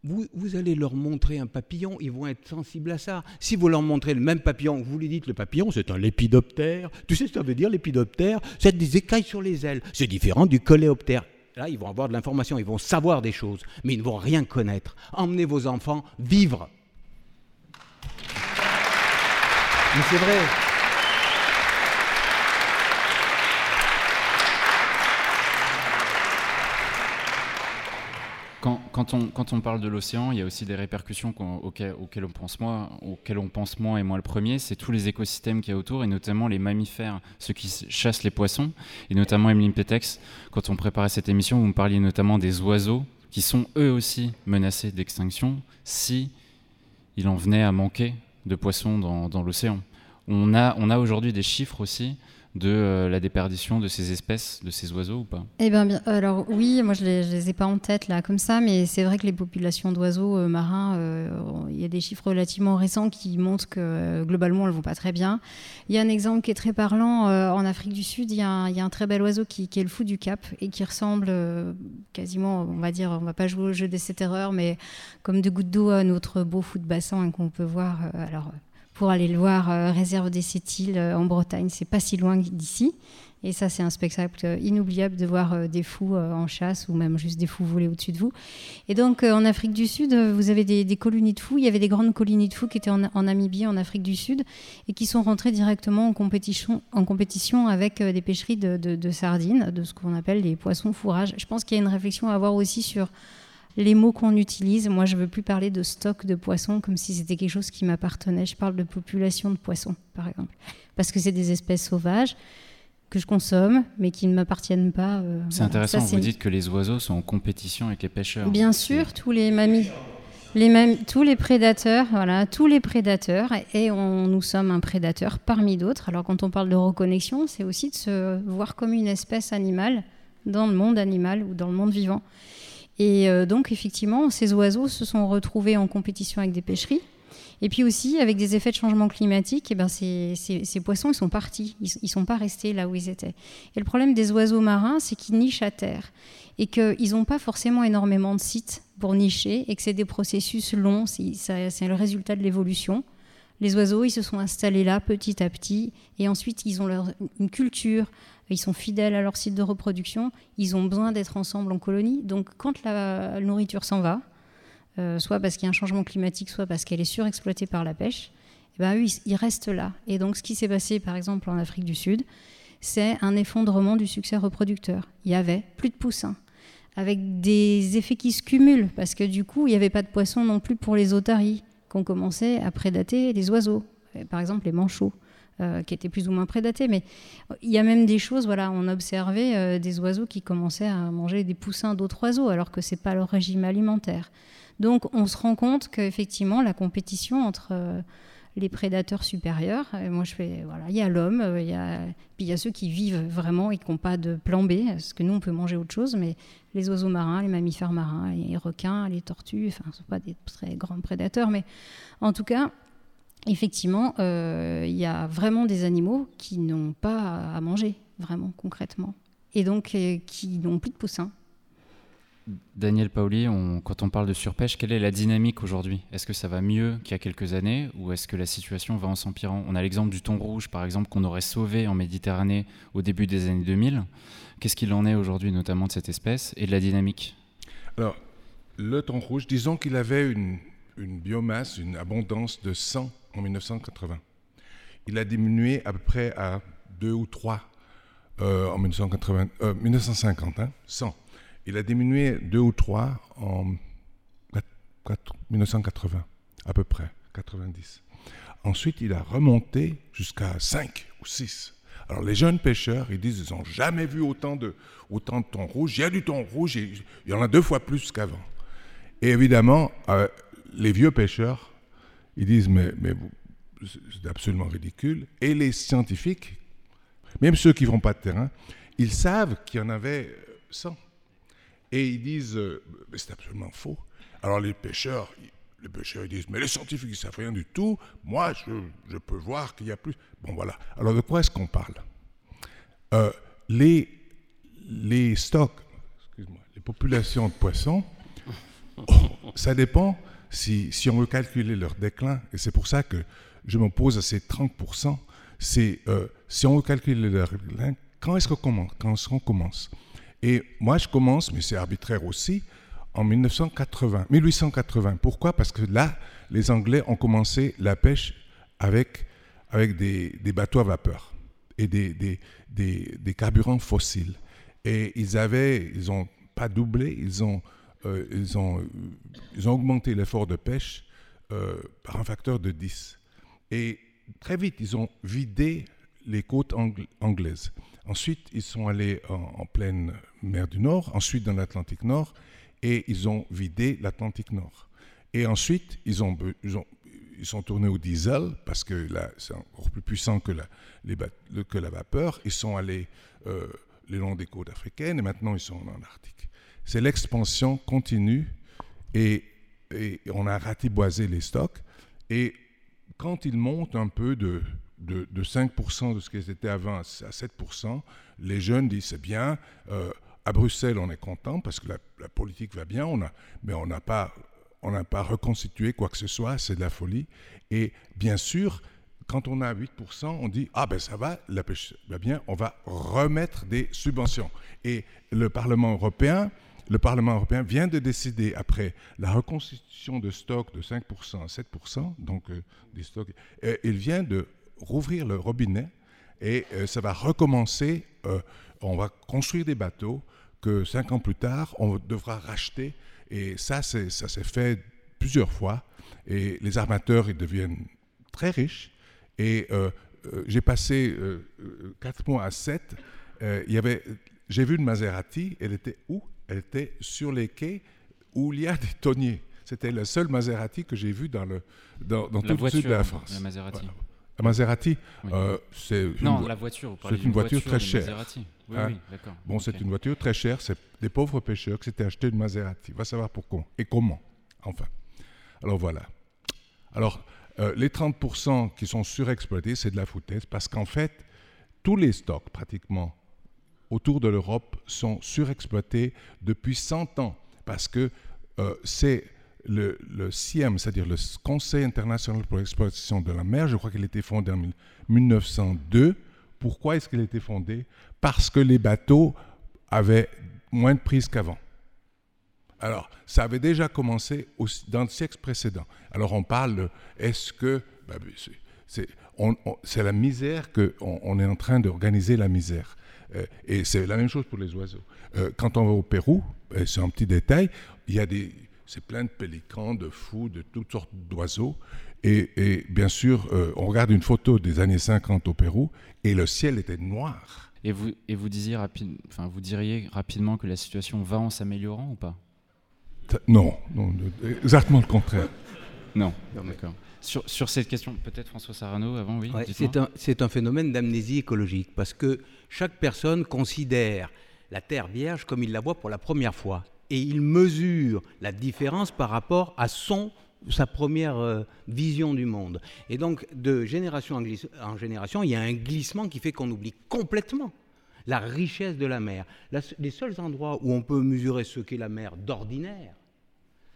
vous, vous, allez leur montrer un papillon, ils vont être sensibles à ça. Si vous leur montrez le même papillon, vous lui dites le papillon, c'est un lépidoptère. Tu sais ce que ça veut dire, lépidoptère? C'est des écailles sur les ailes. C'est différent du coléoptère. Là, ils vont avoir de l'information, ils vont savoir des choses, mais ils ne vont rien connaître. Emmenez vos enfants vivre Mais c'est vrai. Quand, on, parle de l'océan, il y a aussi des répercussions auxquelles, on pense moins, et moi le premier, c'est tous les écosystèmes qu'il y a autour, et notamment les mammifères, ceux qui chassent les poissons, et notamment Emeline Petex, quand on préparait cette émission, vous me parliez notamment des oiseaux, qui sont eux aussi menacés d'extinction si en venait à manquer de poissons dans, l'océan. On a aujourd'hui des chiffres aussi de euh, la déperdition de ces espèces, de ces oiseaux ou pas? Eh bien, bien, alors oui, moi je ne les, ai pas en tête là comme ça, mais c'est vrai que les populations d'oiseaux euh, marins, euh, il y a des chiffres relativement récents qui montrent que globalement elles vont pas très bien. Il y a un exemple qui est très parlant en Afrique du Sud, il y, a un, très bel oiseau qui, est le fou du Cap et qui ressemble quasiment, on va dire, on va pas jouer au jeu des sept erreurs, mais comme de gouttes d'eau à notre beau fou de bassin qu'on peut voir. Pour aller le voir, euh, réserve des Sept-Îles euh, en Bretagne, c'est pas si loin d'ici. Et ça, c'est un spectacle inoubliable de voir euh, des fous en chasse ou même juste des fous voler au-dessus de vous. Et donc, en Afrique du Sud, vous avez des, colonies de fous. Il y avait des grandes colonies de fous qui étaient en, Namibie, en Afrique du Sud, et qui sont rentrées directement en compétition, en compétition avec des pêcheries de, de sardines, de ce qu'on appelle les poissons fourrages. Je pense qu'il y a une réflexion à avoir aussi sur les mots qu'on utilise. Moi, je ne veux plus parler de stock de poissons comme si c'était quelque chose qui m'appartenait. Je parle de population de poissons, par exemple. Parce que c'est des espèces sauvages que je consomme, mais qui ne m'appartiennent pas. Euh, c'est intéressant, vous dites que les oiseaux sont en compétition avec les pêcheurs. Bien sûr, tous les mamies. Les tous les prédateurs, voilà, tous les prédateurs, et on, nous sommes un prédateur parmi d'autres. Alors quand on parle de reconnexion, c'est aussi de se voir comme une espèce animale dans le monde animal ou dans le monde vivant. Et euh, donc, effectivement, ces oiseaux se sont retrouvés en compétition avec des pêcheries. Et puis aussi, avec des effets de changement climatique, et eh ben ces, ces, poissons, ils sont partis. Ils ne sont pas restés là où ils étaient. Et le problème des oiseaux marins, c'est qu'ils nichent à terre. Et qu'ils n'ont pas forcément énormément de sites pour nicher. Et que c'est des processus longs. C'est le résultat de l'évolution. Les oiseaux, ils se sont installés là petit à petit. Et ensuite, ils ont leur, une culture, ils sont fidèles à leur site de reproduction, ils ont besoin d'être ensemble en colonie. Donc quand la nourriture s'en va, euh, soit parce qu'il y a un changement climatique, soit parce qu'elle est surexploitée par la pêche, eh ben, eux, ils, restent là. Et donc ce qui s'est passé par exemple en Afrique du Sud, c'est un effondrement du succès reproducteur. Il y avait plus de poussins, avec des effets qui se cumulent, parce que du coup, il n'y avait pas de poissons non plus pour les otaries, qu'on commençait à prédater les oiseaux, par exemple les manchots. Euh, qui étaient plus ou moins prédatés. Mais il y a même des choses, voilà, on observait euh, des oiseaux qui commençaient à manger des poussins d'autres oiseaux, alors que ce n'est pas leur régime alimentaire. Donc on se rend compte qu'effectivement, la compétition entre euh, les prédateurs supérieurs. moi, je fais, voilà, il y a l'homme, il y puis il y a ceux qui vivent vraiment et qui n'ont pas de plan B, parce que nous, on peut manger autre chose, mais les oiseaux marins, les mammifères marins, les requins, les tortues, enfin, ce ne sont pas des très grands prédateurs, mais en tout cas, effectivement, euh, il y a vraiment des animaux qui n'ont pas à manger, vraiment concrètement, et donc euh, qui n'ont plus de poussins. Daniel Paoli, quand on parle de surpêche, quelle est la dynamique aujourd'hui? Est-ce que ça va mieux qu'il y a quelques années ou est-ce que la situation va en s'empirant? On a l'exemple du thon rouge, par exemple, qu'on aurait sauvé en Méditerranée au début des années 2000. Qu'est-ce qu'il en est aujourd'hui, notamment de cette espèce et de la dynamique? Alors, le thon rouge, disons qu'il avait une, une biomasse, une abondance de 100 en 1980. Il a diminué à peu près à 2 ou 3 euh, en 1980, 1950, 100. Il a diminué 2 ou 3 en 1980, à peu près, 90. Ensuite, il a remonté jusqu'à 5 ou 6. Alors les jeunes pêcheurs, ils disent, ils n'ont jamais vu autant de, autant de thon rouge. Il y a du thon rouge, il y en a deux fois plus qu'avant. Et évidemment, euh, les vieux pêcheurs, ils disent, mais, c'est absolument ridicule. Et les scientifiques, même ceux qui ne vont pas de terrain, ils savent qu'il y en avait 100. Et ils disent, euh, c'est absolument faux. Alors les pêcheurs, les pêcheurs ils disent, mais les scientifiques, ils savent rien du tout. Moi, je, peux voir qu'il y a plus. Bon, voilà. Alors de quoi est-ce qu'on parle? Euh, les, les stocks, excuse-moi, les populations de poissons, ça dépend si, si, on veut calculer leur déclin. Et c'est pour ça que je m'oppose à ces 30%. C'est euh, si on veut calculer leur déclin, quand est-ce qu'on commence, quand est-ce qu'on commence? Et moi, je commence, mais c'est arbitraire aussi, en 1980, 1880. Pourquoi? Parce que là, les Anglais ont commencé la pêche avec, avec des, bateaux à vapeur et des, des, des, carburants fossiles. Et ils avaient, ils n'ont pas doublé, ils ont, euh, ils ont, augmenté l'effort de pêche euh, par un facteur de 10. Et très vite, ils ont vidé les côtes anglaises. Ensuite, ils sont allés en, pleine mer du Nord, ensuite dans l'Atlantique Nord, et ils ont vidé l'Atlantique Nord. Et ensuite, ils, ont, ils, ont, ils sont tournés au diesel, parce que là, c'est encore plus puissant que la, que la vapeur. Ils sont allés euh, le long des côtes africaines, et maintenant ils sont en Arctique. C'est l'expansion continue, et, et on a ratiboisé les stocks. Et quand ils montent un peu de de, 5% de ce qu'ils étaient avant à 7%, les jeunes disent c'est bien. Euh, à Bruxelles, on est content parce que la, politique va bien, on a, mais on n'a pas, on pas reconstitué quoi que ce soit, c'est de la folie. Et bien sûr, quand on a 8%, on dit ah ben ça va, la pêche va bien, on va remettre des subventions. Et le Parlement européen, le Parlement européen vient de décider, après la reconstitution de stocks de 5% à 7%, donc euh, des stocks, euh, il vient de rouvrir le robinet et euh, ça va recommencer. On va construire des bateaux que cinq ans plus tard, on devra racheter. Et ça, ça s'est fait plusieurs fois. Et les armateurs, ils deviennent très riches. Et j'ai passé quatre mois à sept. il y avait, j'ai vu une Maserati. Elle était où? Était sur les quais où il y a des tonniers. C'était la seule Maserati que j'ai vue dans, le, dans, tout le sud de la France. La Maserati. La Maserati, euh, c'est non la voiture. C'est une voiture, très chère. Oui, hein? oui, d'accord. Bon, c'est une voiture très chère. C'est des pauvres pêcheurs qui s'étaient acheté une Maserati. Va savoir pourquoi et comment. Enfin. Alors voilà. Alors euh, les 30% qui sont surexploités, c'est de la foutaise parce qu'en fait, tous les stocks pratiquement autour de l'Europe sont surexploités depuis 100 ans parce que euh, c'est le, le CIEM, c'est-à-dire le Conseil international pour l'exploitation de la mer, je crois qu'il a été fondé en 1902. Pourquoi est-ce qu'il a été fondé? Parce que les bateaux avaient moins de prise qu'avant. Alors, ça avait déjà commencé dans le siècle précédent. Alors, on parle, est-ce que... Bah, c'est la misère qu'on on est en train d'organiser la misère. Euh, et c'est la même chose pour les oiseaux. Euh, quand on va au Pérou, c'est un petit détail, il y a des c'est plein de pélicans, de fous, de toutes sortes d'oiseaux. Et, bien sûr, euh, on regarde une photo des années 50 au Pérou et le ciel était noir. Et vous, et vous, disiez enfin, vous diriez rapidement que la situation va en s'améliorant ou pas? Non, non, exactement le contraire. non, d'accord. Sur, sur, cette question, peut-être François Sarano avant, oui. c'est un, un, phénomène d'amnésie écologique parce que chaque personne considère la Terre vierge comme il la voit pour la première fois et il mesure la différence par rapport à son sa première euh, vision du monde. Et donc, de génération en, génération, il y a un glissement qui fait qu'on oublie complètement la richesse de la mer. les seuls endroits où on peut mesurer ce qu'est la mer d'ordinaire,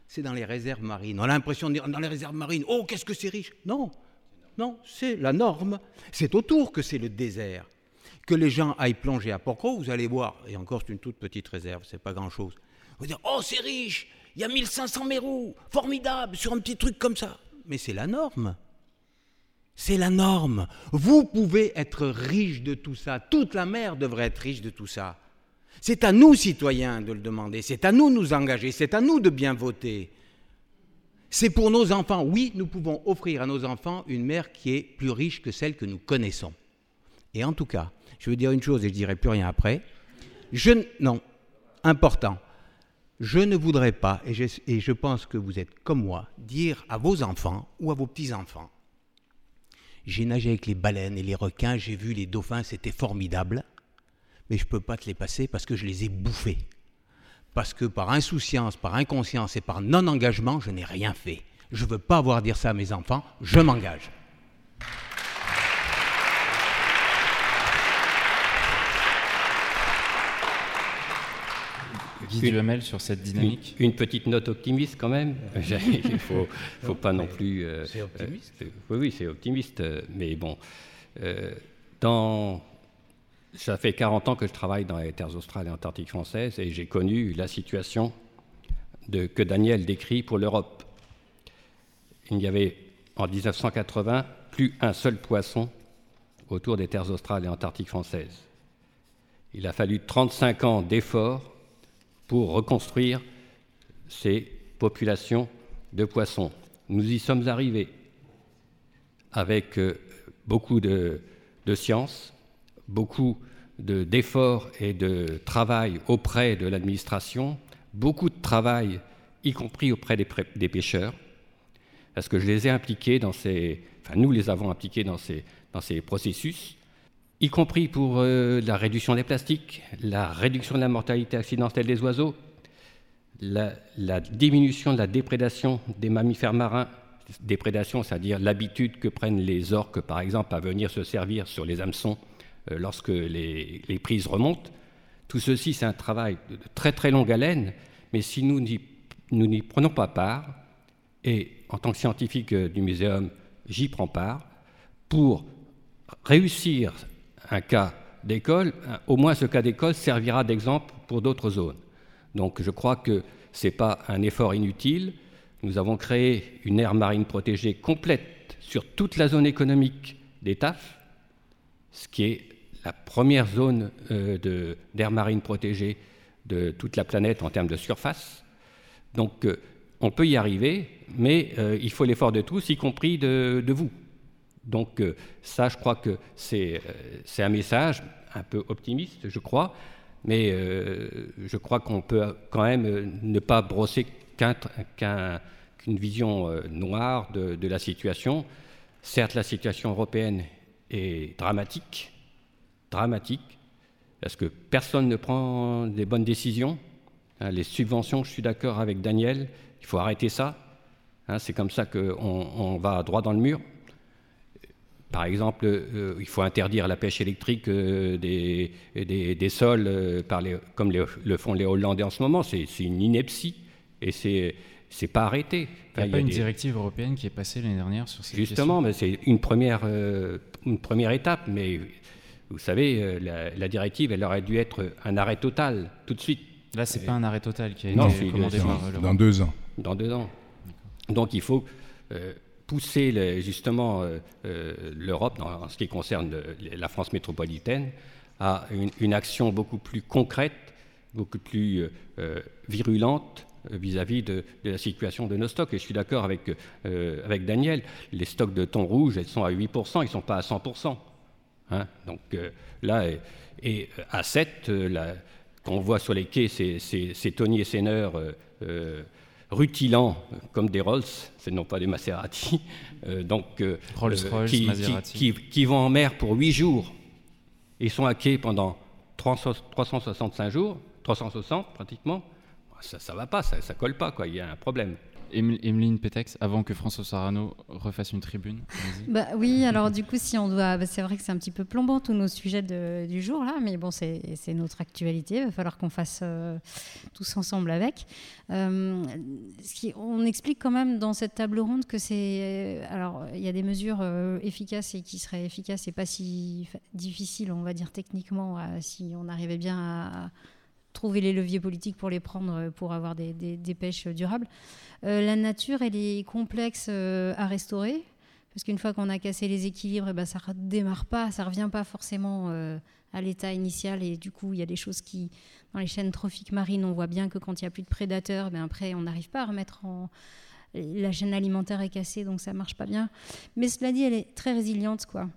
c'est dans les réserves marines. On a l'impression de dire dans les réserves marines, oh, qu'est-ce que c'est riche Non, non, c'est la norme. C'est autour que c'est le désert. Que les gens aillent plonger à Porco, vous allez voir, et encore c'est une toute petite réserve, c'est pas grand-chose. Vous dire, oh c'est riche, il y a 1500 mérous, formidable, sur un petit truc comme ça. Mais c'est la norme. C'est la norme. Vous pouvez être riche de tout ça. Toute la mer devrait être riche de tout ça. C'est à nous, citoyens, de le demander. C'est à nous de nous engager. C'est à nous de bien voter. C'est pour nos enfants. Oui, nous pouvons offrir à nos enfants une mer qui est plus riche que celle que nous connaissons. Et en tout cas, je veux dire une chose et je dirai plus rien après. Je non, important. Je ne voudrais pas, et je, et je pense que vous êtes comme moi, dire à vos enfants ou à vos petits-enfants, j'ai nagé avec les baleines et les requins, j'ai vu les dauphins, c'était formidable, mais je ne peux pas te les passer parce que je les ai bouffés. Parce que par insouciance, par inconscience et par non-engagement, je n'ai rien fait. Je ne veux pas avoir à dire ça à mes enfants, je m'engage. Guy sur cette dynamique une, petite note optimiste quand même. Il ne faut, faut, pas non plus. Euh, c'est optimiste euh, Oui, oui, c'est optimiste. Mais bon, euh, dans, ça fait 40 ans que je travaille dans les terres australes et antarctiques françaises et j'ai connu la situation de, que Daniel décrit pour l'Europe. Il n'y avait en 1980 plus un seul poisson autour des terres australes et antarctiques françaises. Il a fallu 35 ans d'efforts pour reconstruire ces populations de poissons. Nous y sommes arrivés avec euh, beaucoup de, science, beaucoup d'efforts et de travail auprès de l'administration, beaucoup de travail, y compris auprès des, pêcheurs, parce que je les ai impliqués dans ces, enfin nous les avons impliqués dans ces, dans ces processus, y compris pour euh, la réduction des plastiques, la réduction de la mortalité accidentelle des oiseaux, la, diminution de la déprédation des mammifères marins, déprédation, c'est-à-dire l'habitude que prennent les orques, par exemple, à venir se servir sur les hameçons euh, lorsque les, prises remontent. Tout ceci, c'est un travail de très très longue haleine, mais si nous n'y prenons pas part, et en tant que scientifique euh, du muséum, j'y prends part, pour réussir un cas d'école, au moins ce cas d'école servira d'exemple pour d'autres zones. Donc je crois que ce n'est pas un effort inutile. Nous avons créé une aire marine protégée complète sur toute la zone économique des TAF, ce qui est la première zone euh, d'air marine protégée de toute la planète en termes de surface. Donc euh, on peut y arriver, mais euh, il faut l'effort de tous, y compris de vous. Donc euh, ça, je crois que euh, c'est un message un peu optimiste, je crois, mais euh, je crois qu'on peut quand même ne pas brosser qu'une vision noire de, la situation. Certes, la situation européenne est dramatique, dramatique, parce que personne ne prend des bonnes décisions. Hein, les subventions, je suis d'accord avec Daniel, il faut arrêter ça. Hein, c'est comme ça qu'on on va droit dans le mur. Par exemple, euh, il faut interdire la pêche électrique euh, des, des, sols, euh, par les, comme le font les Hollandais en ce moment. C'est une ineptie et c'est c'est pas arrêté. il n'y a pas une directive européenne qui est passée l'année dernière sur ces Justement, mais c'est une première, une première étape, mais vous savez, la, directive, elle aurait dû être un arrêt total tout de suite. Là, c'est pas un arrêt total qui a été commandé par Dans deux ans. Dans deux ans. Donc il faut pousser justement euh, euh, l'Europe, en ce qui concerne la France métropolitaine, à une, action beaucoup plus concrète, beaucoup plus euh, virulente vis-à-vis de, la situation de nos stocks. Et je suis d'accord avec, avec Daniel, les stocks de thon rouge, elles sont à 8%, ils ne sont pas à 100%. Hein. Donc là, et, à 7, qu'on voit sur les quais ces, ces, ces tonniers seineurs rutilants comme des Rolls, ce non pas des Maserati, euh, donc, euh, euh, qui, vont en mer pour 8 jours et sont à quai pendant 365 jours, 360 pratiquement, ça ne va pas, ça ne colle pas, quoi. il y a un problème. Emeline Pétex, avant que François Sarano refasse une tribune. Bah, oui, alors du coup, si on doit, bah, c'est vrai que c'est un petit peu plombant tous nos sujets du jour là, mais bon, c'est notre actualité. Il va falloir qu'on fasse euh, tous ensemble avec. Euh, on explique quand même dans cette table ronde que c'est, alors il y a des mesures euh, efficaces et qui seraient efficaces et pas si difficiles, on va dire techniquement, si on arrivait bien à trouver les leviers politiques pour les prendre pour avoir des, pêches durables. Euh, la nature, elle est complexe euh, à restaurer, parce qu'une fois qu'on a cassé les équilibres, eh ben, ça ne redémarre pas, ça ne revient pas forcément euh, à l'état initial. Et du coup, il y a des choses qui, dans les chaînes trophiques marines, on voit bien que quand il n'y a plus de prédateurs, ben après, on n'arrive pas à remettre en... La chaîne alimentaire est cassée, donc ça ne marche pas bien. Mais cela dit, elle est très résiliente, quoi.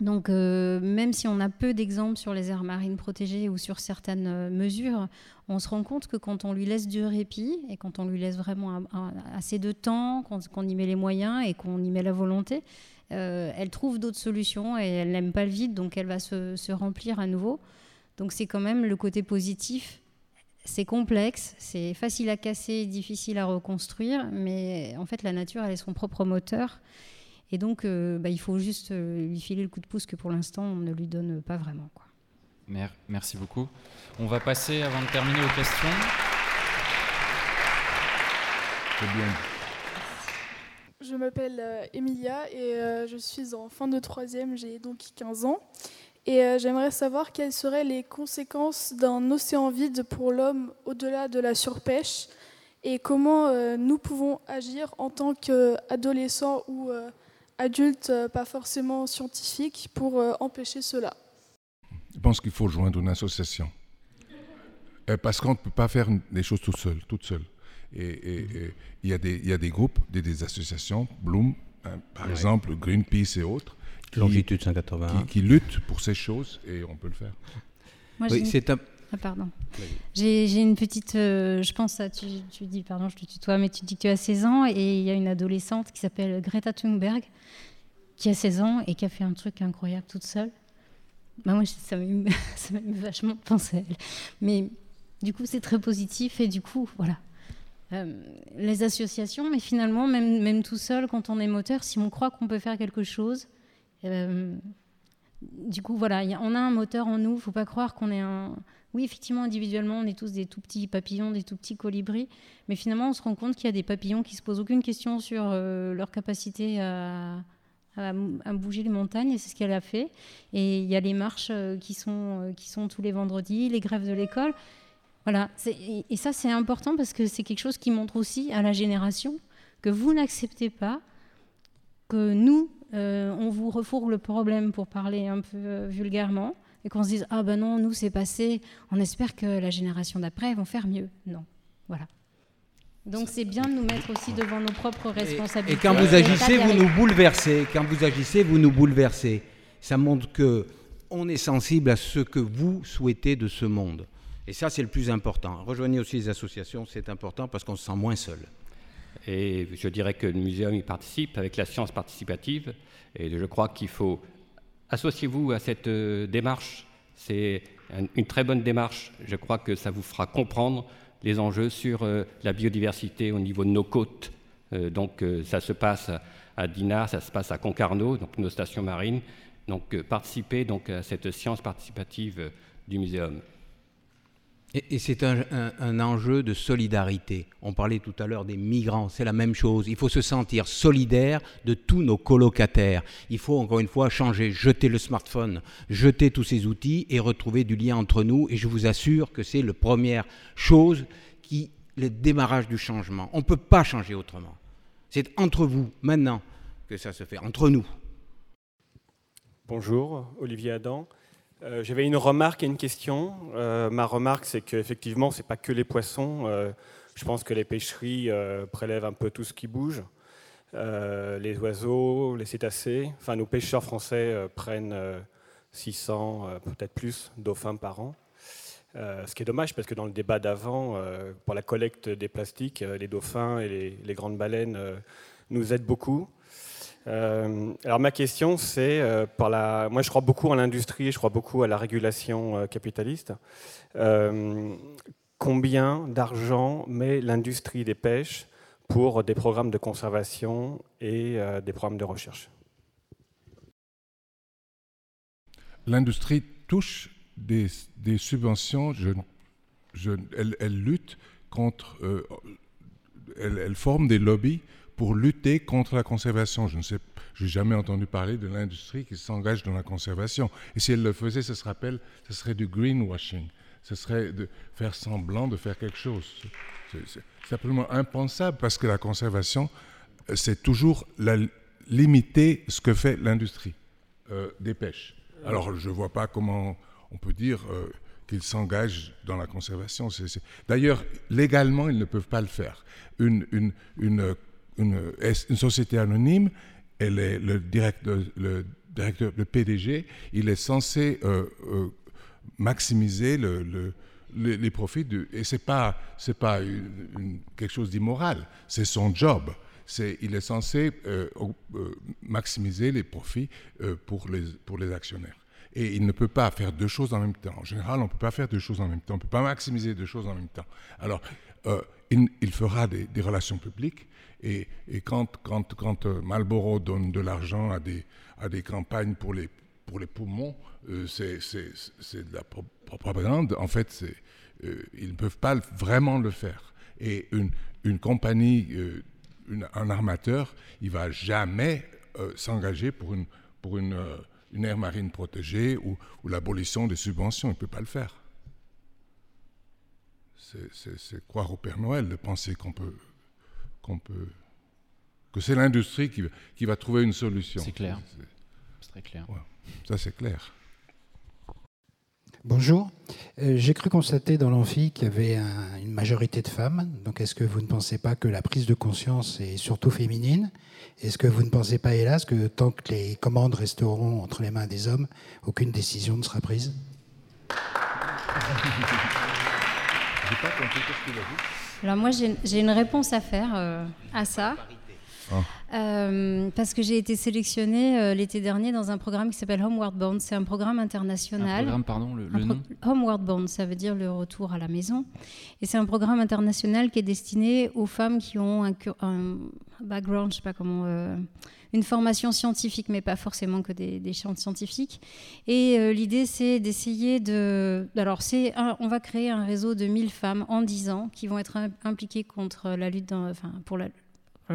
Donc, euh, même si on a peu d'exemples sur les aires marines protégées ou sur certaines euh, mesures, on se rend compte que quand on lui laisse du répit et quand on lui laisse vraiment assez de temps, qu'on y met les moyens et qu'on y met la volonté, euh, elle trouve d'autres solutions et elle n'aime pas le vide, donc elle va se, remplir à nouveau. Donc, c'est quand même le côté positif. C'est complexe, c'est facile à casser, difficile à reconstruire, mais en fait, la nature, elle est son propre moteur. Et donc, euh, bah, il faut juste euh, lui filer le coup de pouce que pour l'instant, on ne lui donne pas vraiment. Quoi. Merci beaucoup. On va passer, avant de terminer, aux questions. bien. Je m'appelle euh, Emilia et je suis en fin de troisième, j'ai donc 15 ans. Et j'aimerais savoir quelles seraient les conséquences d'un océan vide pour l'homme au-delà de la surpêche et comment nous pouvons agir en tant qu'adolescents ou adultes, euh, pas forcément scientifiques, pour euh, empêcher cela Je pense qu'il faut joindre une association. Euh, parce qu'on ne peut pas faire des choses tout seul, toute seule. Et il y, y, a des groupes, des, des associations, Bloom, hein, par exemple, Greenpeace et autres, qui, Longitude 180. Qui, luttent pour ces choses et on peut le faire. oui, c'est un, ah, pardon. J'ai une petite. Euh, je pense à. Tu, tu, dis, pardon, je te tutoie, mais tu dis que tu as 16 ans et il y a une adolescente qui s'appelle Greta Thunberg qui a 16 ans et qui a fait un truc incroyable toute seule. Bah, moi, ça m'a vachement pensé à elle. Mais du coup, c'est très positif et du coup, voilà. Euh, les associations, mais finalement, même, même tout seul, quand on est moteur, si on croit qu'on peut faire quelque chose, euh, du coup, voilà, on a un moteur en nous. Il ne faut pas croire qu'on est un oui, effectivement, individuellement, on est tous des tout petits papillons, des tout petits colibris, mais finalement, on se rend compte qu'il y a des papillons qui se posent aucune question sur euh, leur capacité à, bouger les montagnes, et c'est ce qu'elle a fait. Et il y a les marches euh, qui, sont, euh, qui sont tous les vendredis, les grèves de l'école. Voilà, et, et ça, c'est important parce que c'est quelque chose qui montre aussi à la génération que vous n'acceptez pas que nous, on vous refourgue le problème pour parler un peu vulgairement et qu'on se dise ah ben non nous c'est passé on espère que la génération d'après vont faire mieux. Non. Voilà. Donc c'est bien de nous mettre aussi devant nos propres responsabilités et, quand vous agissez vous nous bouleversez. Quand vous agissez vous nous bouleversez. Ça montre que on est sensible à ce que vous souhaitez de ce monde. Et ça c'est le plus important. Rejoignez aussi les associations c'est important parce qu'on se sent moins seul. Et je dirais que le muséum y participe avec la science participative. Et je crois qu'il faut Associez-vous à cette euh, démarche. C'est une très bonne démarche. Je crois que ça vous fera comprendre les enjeux sur euh, la biodiversité au niveau de nos côtes. Euh, donc ça se passe à Dinard, ça se passe à Concarneau, donc nos stations marines. Donc participez donc à cette science participative du muséum. Et, c'est un, enjeu de solidarité. On parlait tout à l'heure des migrants, c'est la même chose. Il faut se sentir solidaire de tous nos colocataires. Il faut encore une fois changer, jeter le smartphone, jeter tous ces outils et retrouver du lien entre nous. Et je vous assure que c'est la première chose qui, le démarrage du changement. On ne peut pas changer autrement. C'est entre vous, maintenant, que ça se fait, entre nous. Bonjour, Olivier Adam. Euh, j'avais une remarque et une question. Euh, ma remarque, c'est qu'effectivement, ce n'est pas que les poissons. Euh, je pense que les pêcheries prélèvent un peu tout ce qui bouge. les oiseaux, les cétacés. Enfin, nos pêcheurs français prennent 600, peut-être plus, dauphins par an. ce qui est dommage parce que dans le débat d'avant, pour la collecte des plastiques, les dauphins et les grandes baleines nous aident beaucoup. Euh, alors ma question, c'est, euh, la... moi je crois beaucoup à l'industrie, je crois beaucoup à la régulation euh, capitaliste. combien d'argent met l'industrie des pêches pour des programmes de conservation et des programmes de recherche? L'industrie touche des, subventions, elle, lutte contre, elle forme des lobbies pour lutter contre la conservation. Je ne sais, je n'ai jamais entendu parler de l'industrie qui s'engage dans la conservation. Et si elle le faisait, ça se rappelle, ce serait du greenwashing. Ce serait de faire semblant de faire quelque chose. C'est simplement impensable parce que la conservation, c'est toujours la, limiter ce que fait l'industrie euh, des pêches. Alors, je ne vois pas comment on peut dire euh, qu'ils s'engagent dans la conservation. D'ailleurs, légalement, ils ne peuvent pas le faire. Une, une, une une, société anonyme, le, direct, le directeur, le PDG, il est censé maximiser le, les, profits. Et ce n'est pas, c'est pas quelque chose d'immoral, c'est son job. Il est censé maximiser les profits pour, les, pour les actionnaires. Et il ne peut pas faire deux choses en même temps. En général, on ne peut pas faire deux choses en même temps. On ne peut pas maximiser deux choses en même temps. Alors, euh, il, fera des, relations publiques. Et, quand, quand, euh, Marlboro donne de l'argent à des, campagnes pour les, poumons, euh, c'est de la propagande. En fait, ils ne peuvent pas vraiment le faire. Et une, compagnie, un armateur, il ne va jamais s'engager pour une, pour aire marine protégée ou, l'abolition des subventions. Il ne peut pas le faire. C'est croire au Père Noël de penser qu'on peut, qu'on peut, que c'est l'industrie qui, qui, va trouver une solution. C'est clair. C'est très clair. ça, c'est clair. Bonjour. Euh, j'ai cru constater dans l'amphi qu'il y avait une majorité de femmes. Donc, est-ce que vous ne pensez pas que la prise de conscience est surtout féminine? Est-ce que vous ne pensez pas, hélas, que tant que les commandes resteront entre les mains des hommes, aucune décision ne sera prise? Alors moi, j'ai une réponse à faire euh, à ça. Ah. Euh, parce que j'ai été sélectionnée euh, l'été dernier dans un programme qui s'appelle Homeward Bound. C'est un programme international. Un programme, pardon, le, nom Homeward Bound, ça veut dire le retour à la maison. Et c'est un programme international qui est destiné aux femmes qui ont un, background, je sais pas comment, euh, une formation scientifique, mais pas forcément que des, des champs scientifiques. Et l'idée, c'est d'essayer de. Alors, c'est on va créer un réseau de 1000 femmes en 10 ans qui vont être impliquées contre la lutte, dans, enfin, pour la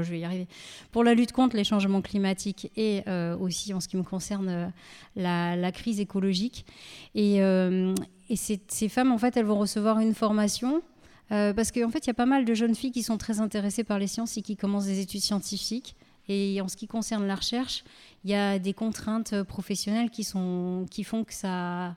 je vais y arriver, pour la lutte contre les changements climatiques et euh, aussi en ce qui me concerne euh, la, crise écologique. Et, euh, ces, femmes, en fait, elles vont recevoir une formation. parce qu'en fait, il y a pas mal de jeunes filles qui sont très intéressées par les sciences et qui commencent des études scientifiques. Et en ce qui concerne la recherche, il y a des contraintes professionnelles qui, sont, qui font que ça,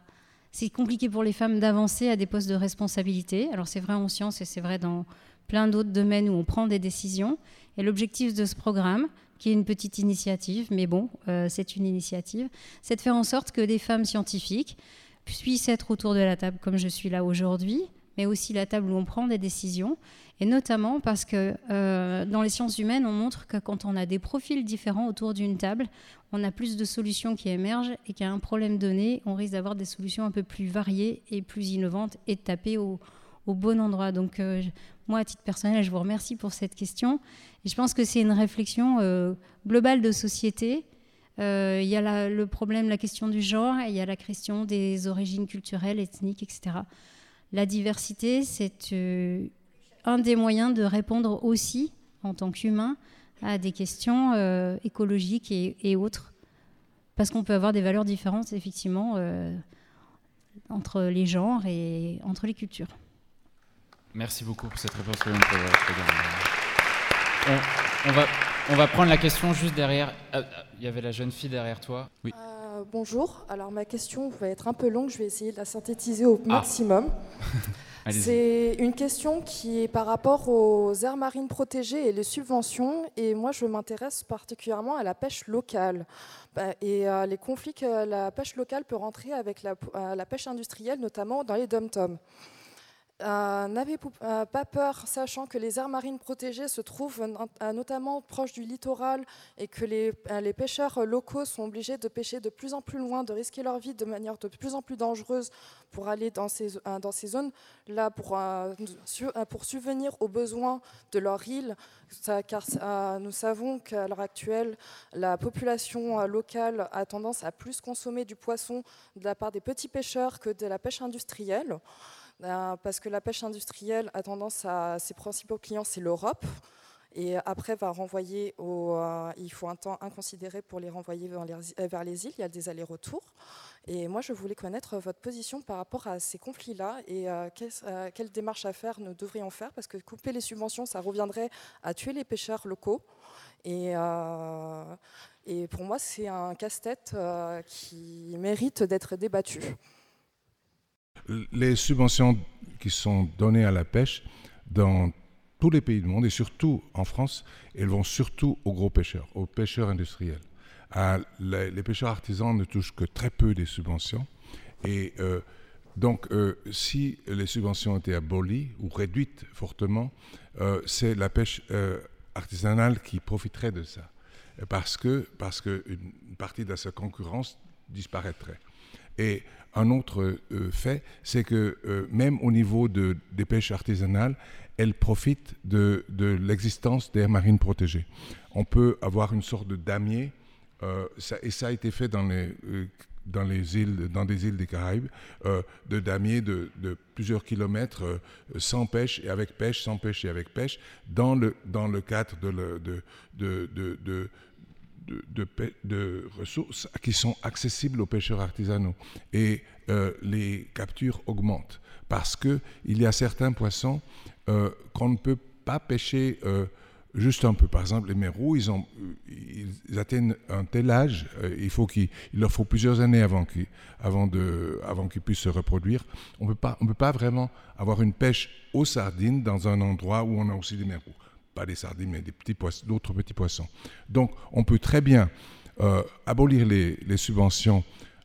c'est compliqué pour les femmes d'avancer à des postes de responsabilité. Alors c'est vrai en sciences et c'est vrai dans plein d'autres domaines où on prend des décisions. Et l'objectif de ce programme, qui est une petite initiative, mais bon, euh, c'est une initiative, c'est de faire en sorte que des femmes scientifiques puissent être autour de la table comme je suis là aujourd'hui, mais aussi la table où on prend des décisions. Et notamment parce que euh, dans les sciences humaines, on montre que quand on a des profils différents autour d'une table, on a plus de solutions qui émergent et qu'à un problème donné, on risque d'avoir des solutions un peu plus variées et plus innovantes et de taper au, bon endroit. Donc euh, moi, à titre personnel, je vous remercie pour cette question. Et je pense que c'est une réflexion euh, globale de société. Euh, il y a le problème, la question du genre, il y a la question des origines culturelles, ethniques, etc. La diversité, c'est un des moyens de répondre aussi, en tant qu'humain, à des questions écologiques et, autres. Parce qu'on peut avoir des valeurs différentes, effectivement, entre les genres et entre les cultures. Merci beaucoup pour cette réponse. On, va, on va prendre la question juste derrière. Ah, ah, il y avait la jeune fille derrière toi. Oui. Euh, bonjour. Alors ma question va être un peu longue. Je vais essayer de la synthétiser au ah. maximum. C'est une question qui est par rapport aux aires marines protégées et les subventions. Et moi, je m'intéresse particulièrement à la pêche locale bah, et euh, les conflits que la pêche locale peut rentrer avec la, la pêche industrielle, notamment dans les dom-toms. Euh, n'avez euh, pas peur, sachant que les aires marines protégées se trouvent euh, notamment proches du littoral et que les, pêcheurs locaux sont obligés de pêcher de plus en plus loin, de risquer leur vie de manière de plus en plus dangereuse pour aller dans ces, dans ces zones-là, pour, pour subvenir aux besoins de leur île, car nous savons qu'à l'heure actuelle, la population locale a tendance à plus consommer du poisson de la part des petits pêcheurs que de la pêche industrielle. Euh, parce que la pêche industrielle a tendance à ses principaux clients, c'est l'Europe. Et après, va renvoyer au, euh, il faut un temps inconsidéré pour les renvoyer vers les, vers les îles. Il y a des allers-retours. Et moi, je voulais connaître votre position par rapport à ces conflits-là et euh, quelles démarches à faire nous devrions faire parce que couper les subventions, ça reviendrait à tuer les pêcheurs locaux. Et pour moi, c'est un casse-tête qui mérite d'être débattu les subventions qui sont données à la pêche dans tous les pays du monde et surtout en France, elles vont surtout aux gros pêcheurs, aux pêcheurs industriels. les, pêcheurs artisans ne touchent que très peu des subventions. Et donc, si les subventions étaient abolies ou réduites fortement, c'est la pêche artisanale qui profiterait de ça. Parce que parce qu'une partie de sa concurrence disparaîtrait. Et un autre euh, fait, c'est que euh, même au niveau de, des pêches artisanales, elles profitent de, l'existence des marines protégées. On peut avoir une sorte de damier, euh, et ça a été fait dans les, dans les îles, dans des îles des Caraïbes, de damiers de, plusieurs kilomètres sans pêche et avec pêche, sans pêche et avec pêche, dans le, dans le cadre de, de, de ressources qui sont accessibles aux pêcheurs artisanaux. Et euh, les captures augmentent parce qu'il y a certains poissons euh, qu'on ne peut pas pêcher euh, juste un peu. Par exemple, les mérous, ils, atteignent un tel âge, il, faut leur faut plusieurs années avant qu'ils avant avant puissent se reproduire. On ne peut pas vraiment avoir une pêche aux sardines dans un endroit où on a aussi des mérous pas des sardines, mais des petits poissons, d'autres petits poissons. Donc, on peut très bien euh, abolir les, subventions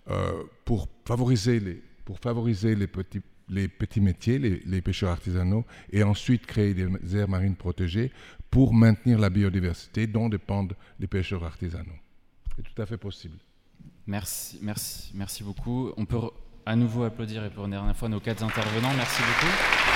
euh, pour favoriser les, pour favoriser les petits, les petits métiers, les, pêcheurs artisanaux, et ensuite créer des aires marines protégées pour maintenir la biodiversité dont dépendent les pêcheurs artisanaux. C'est tout à fait possible. Merci, merci, merci beaucoup. On peut à nouveau applaudir et pour une dernière fois nos quatre intervenants. Merci beaucoup.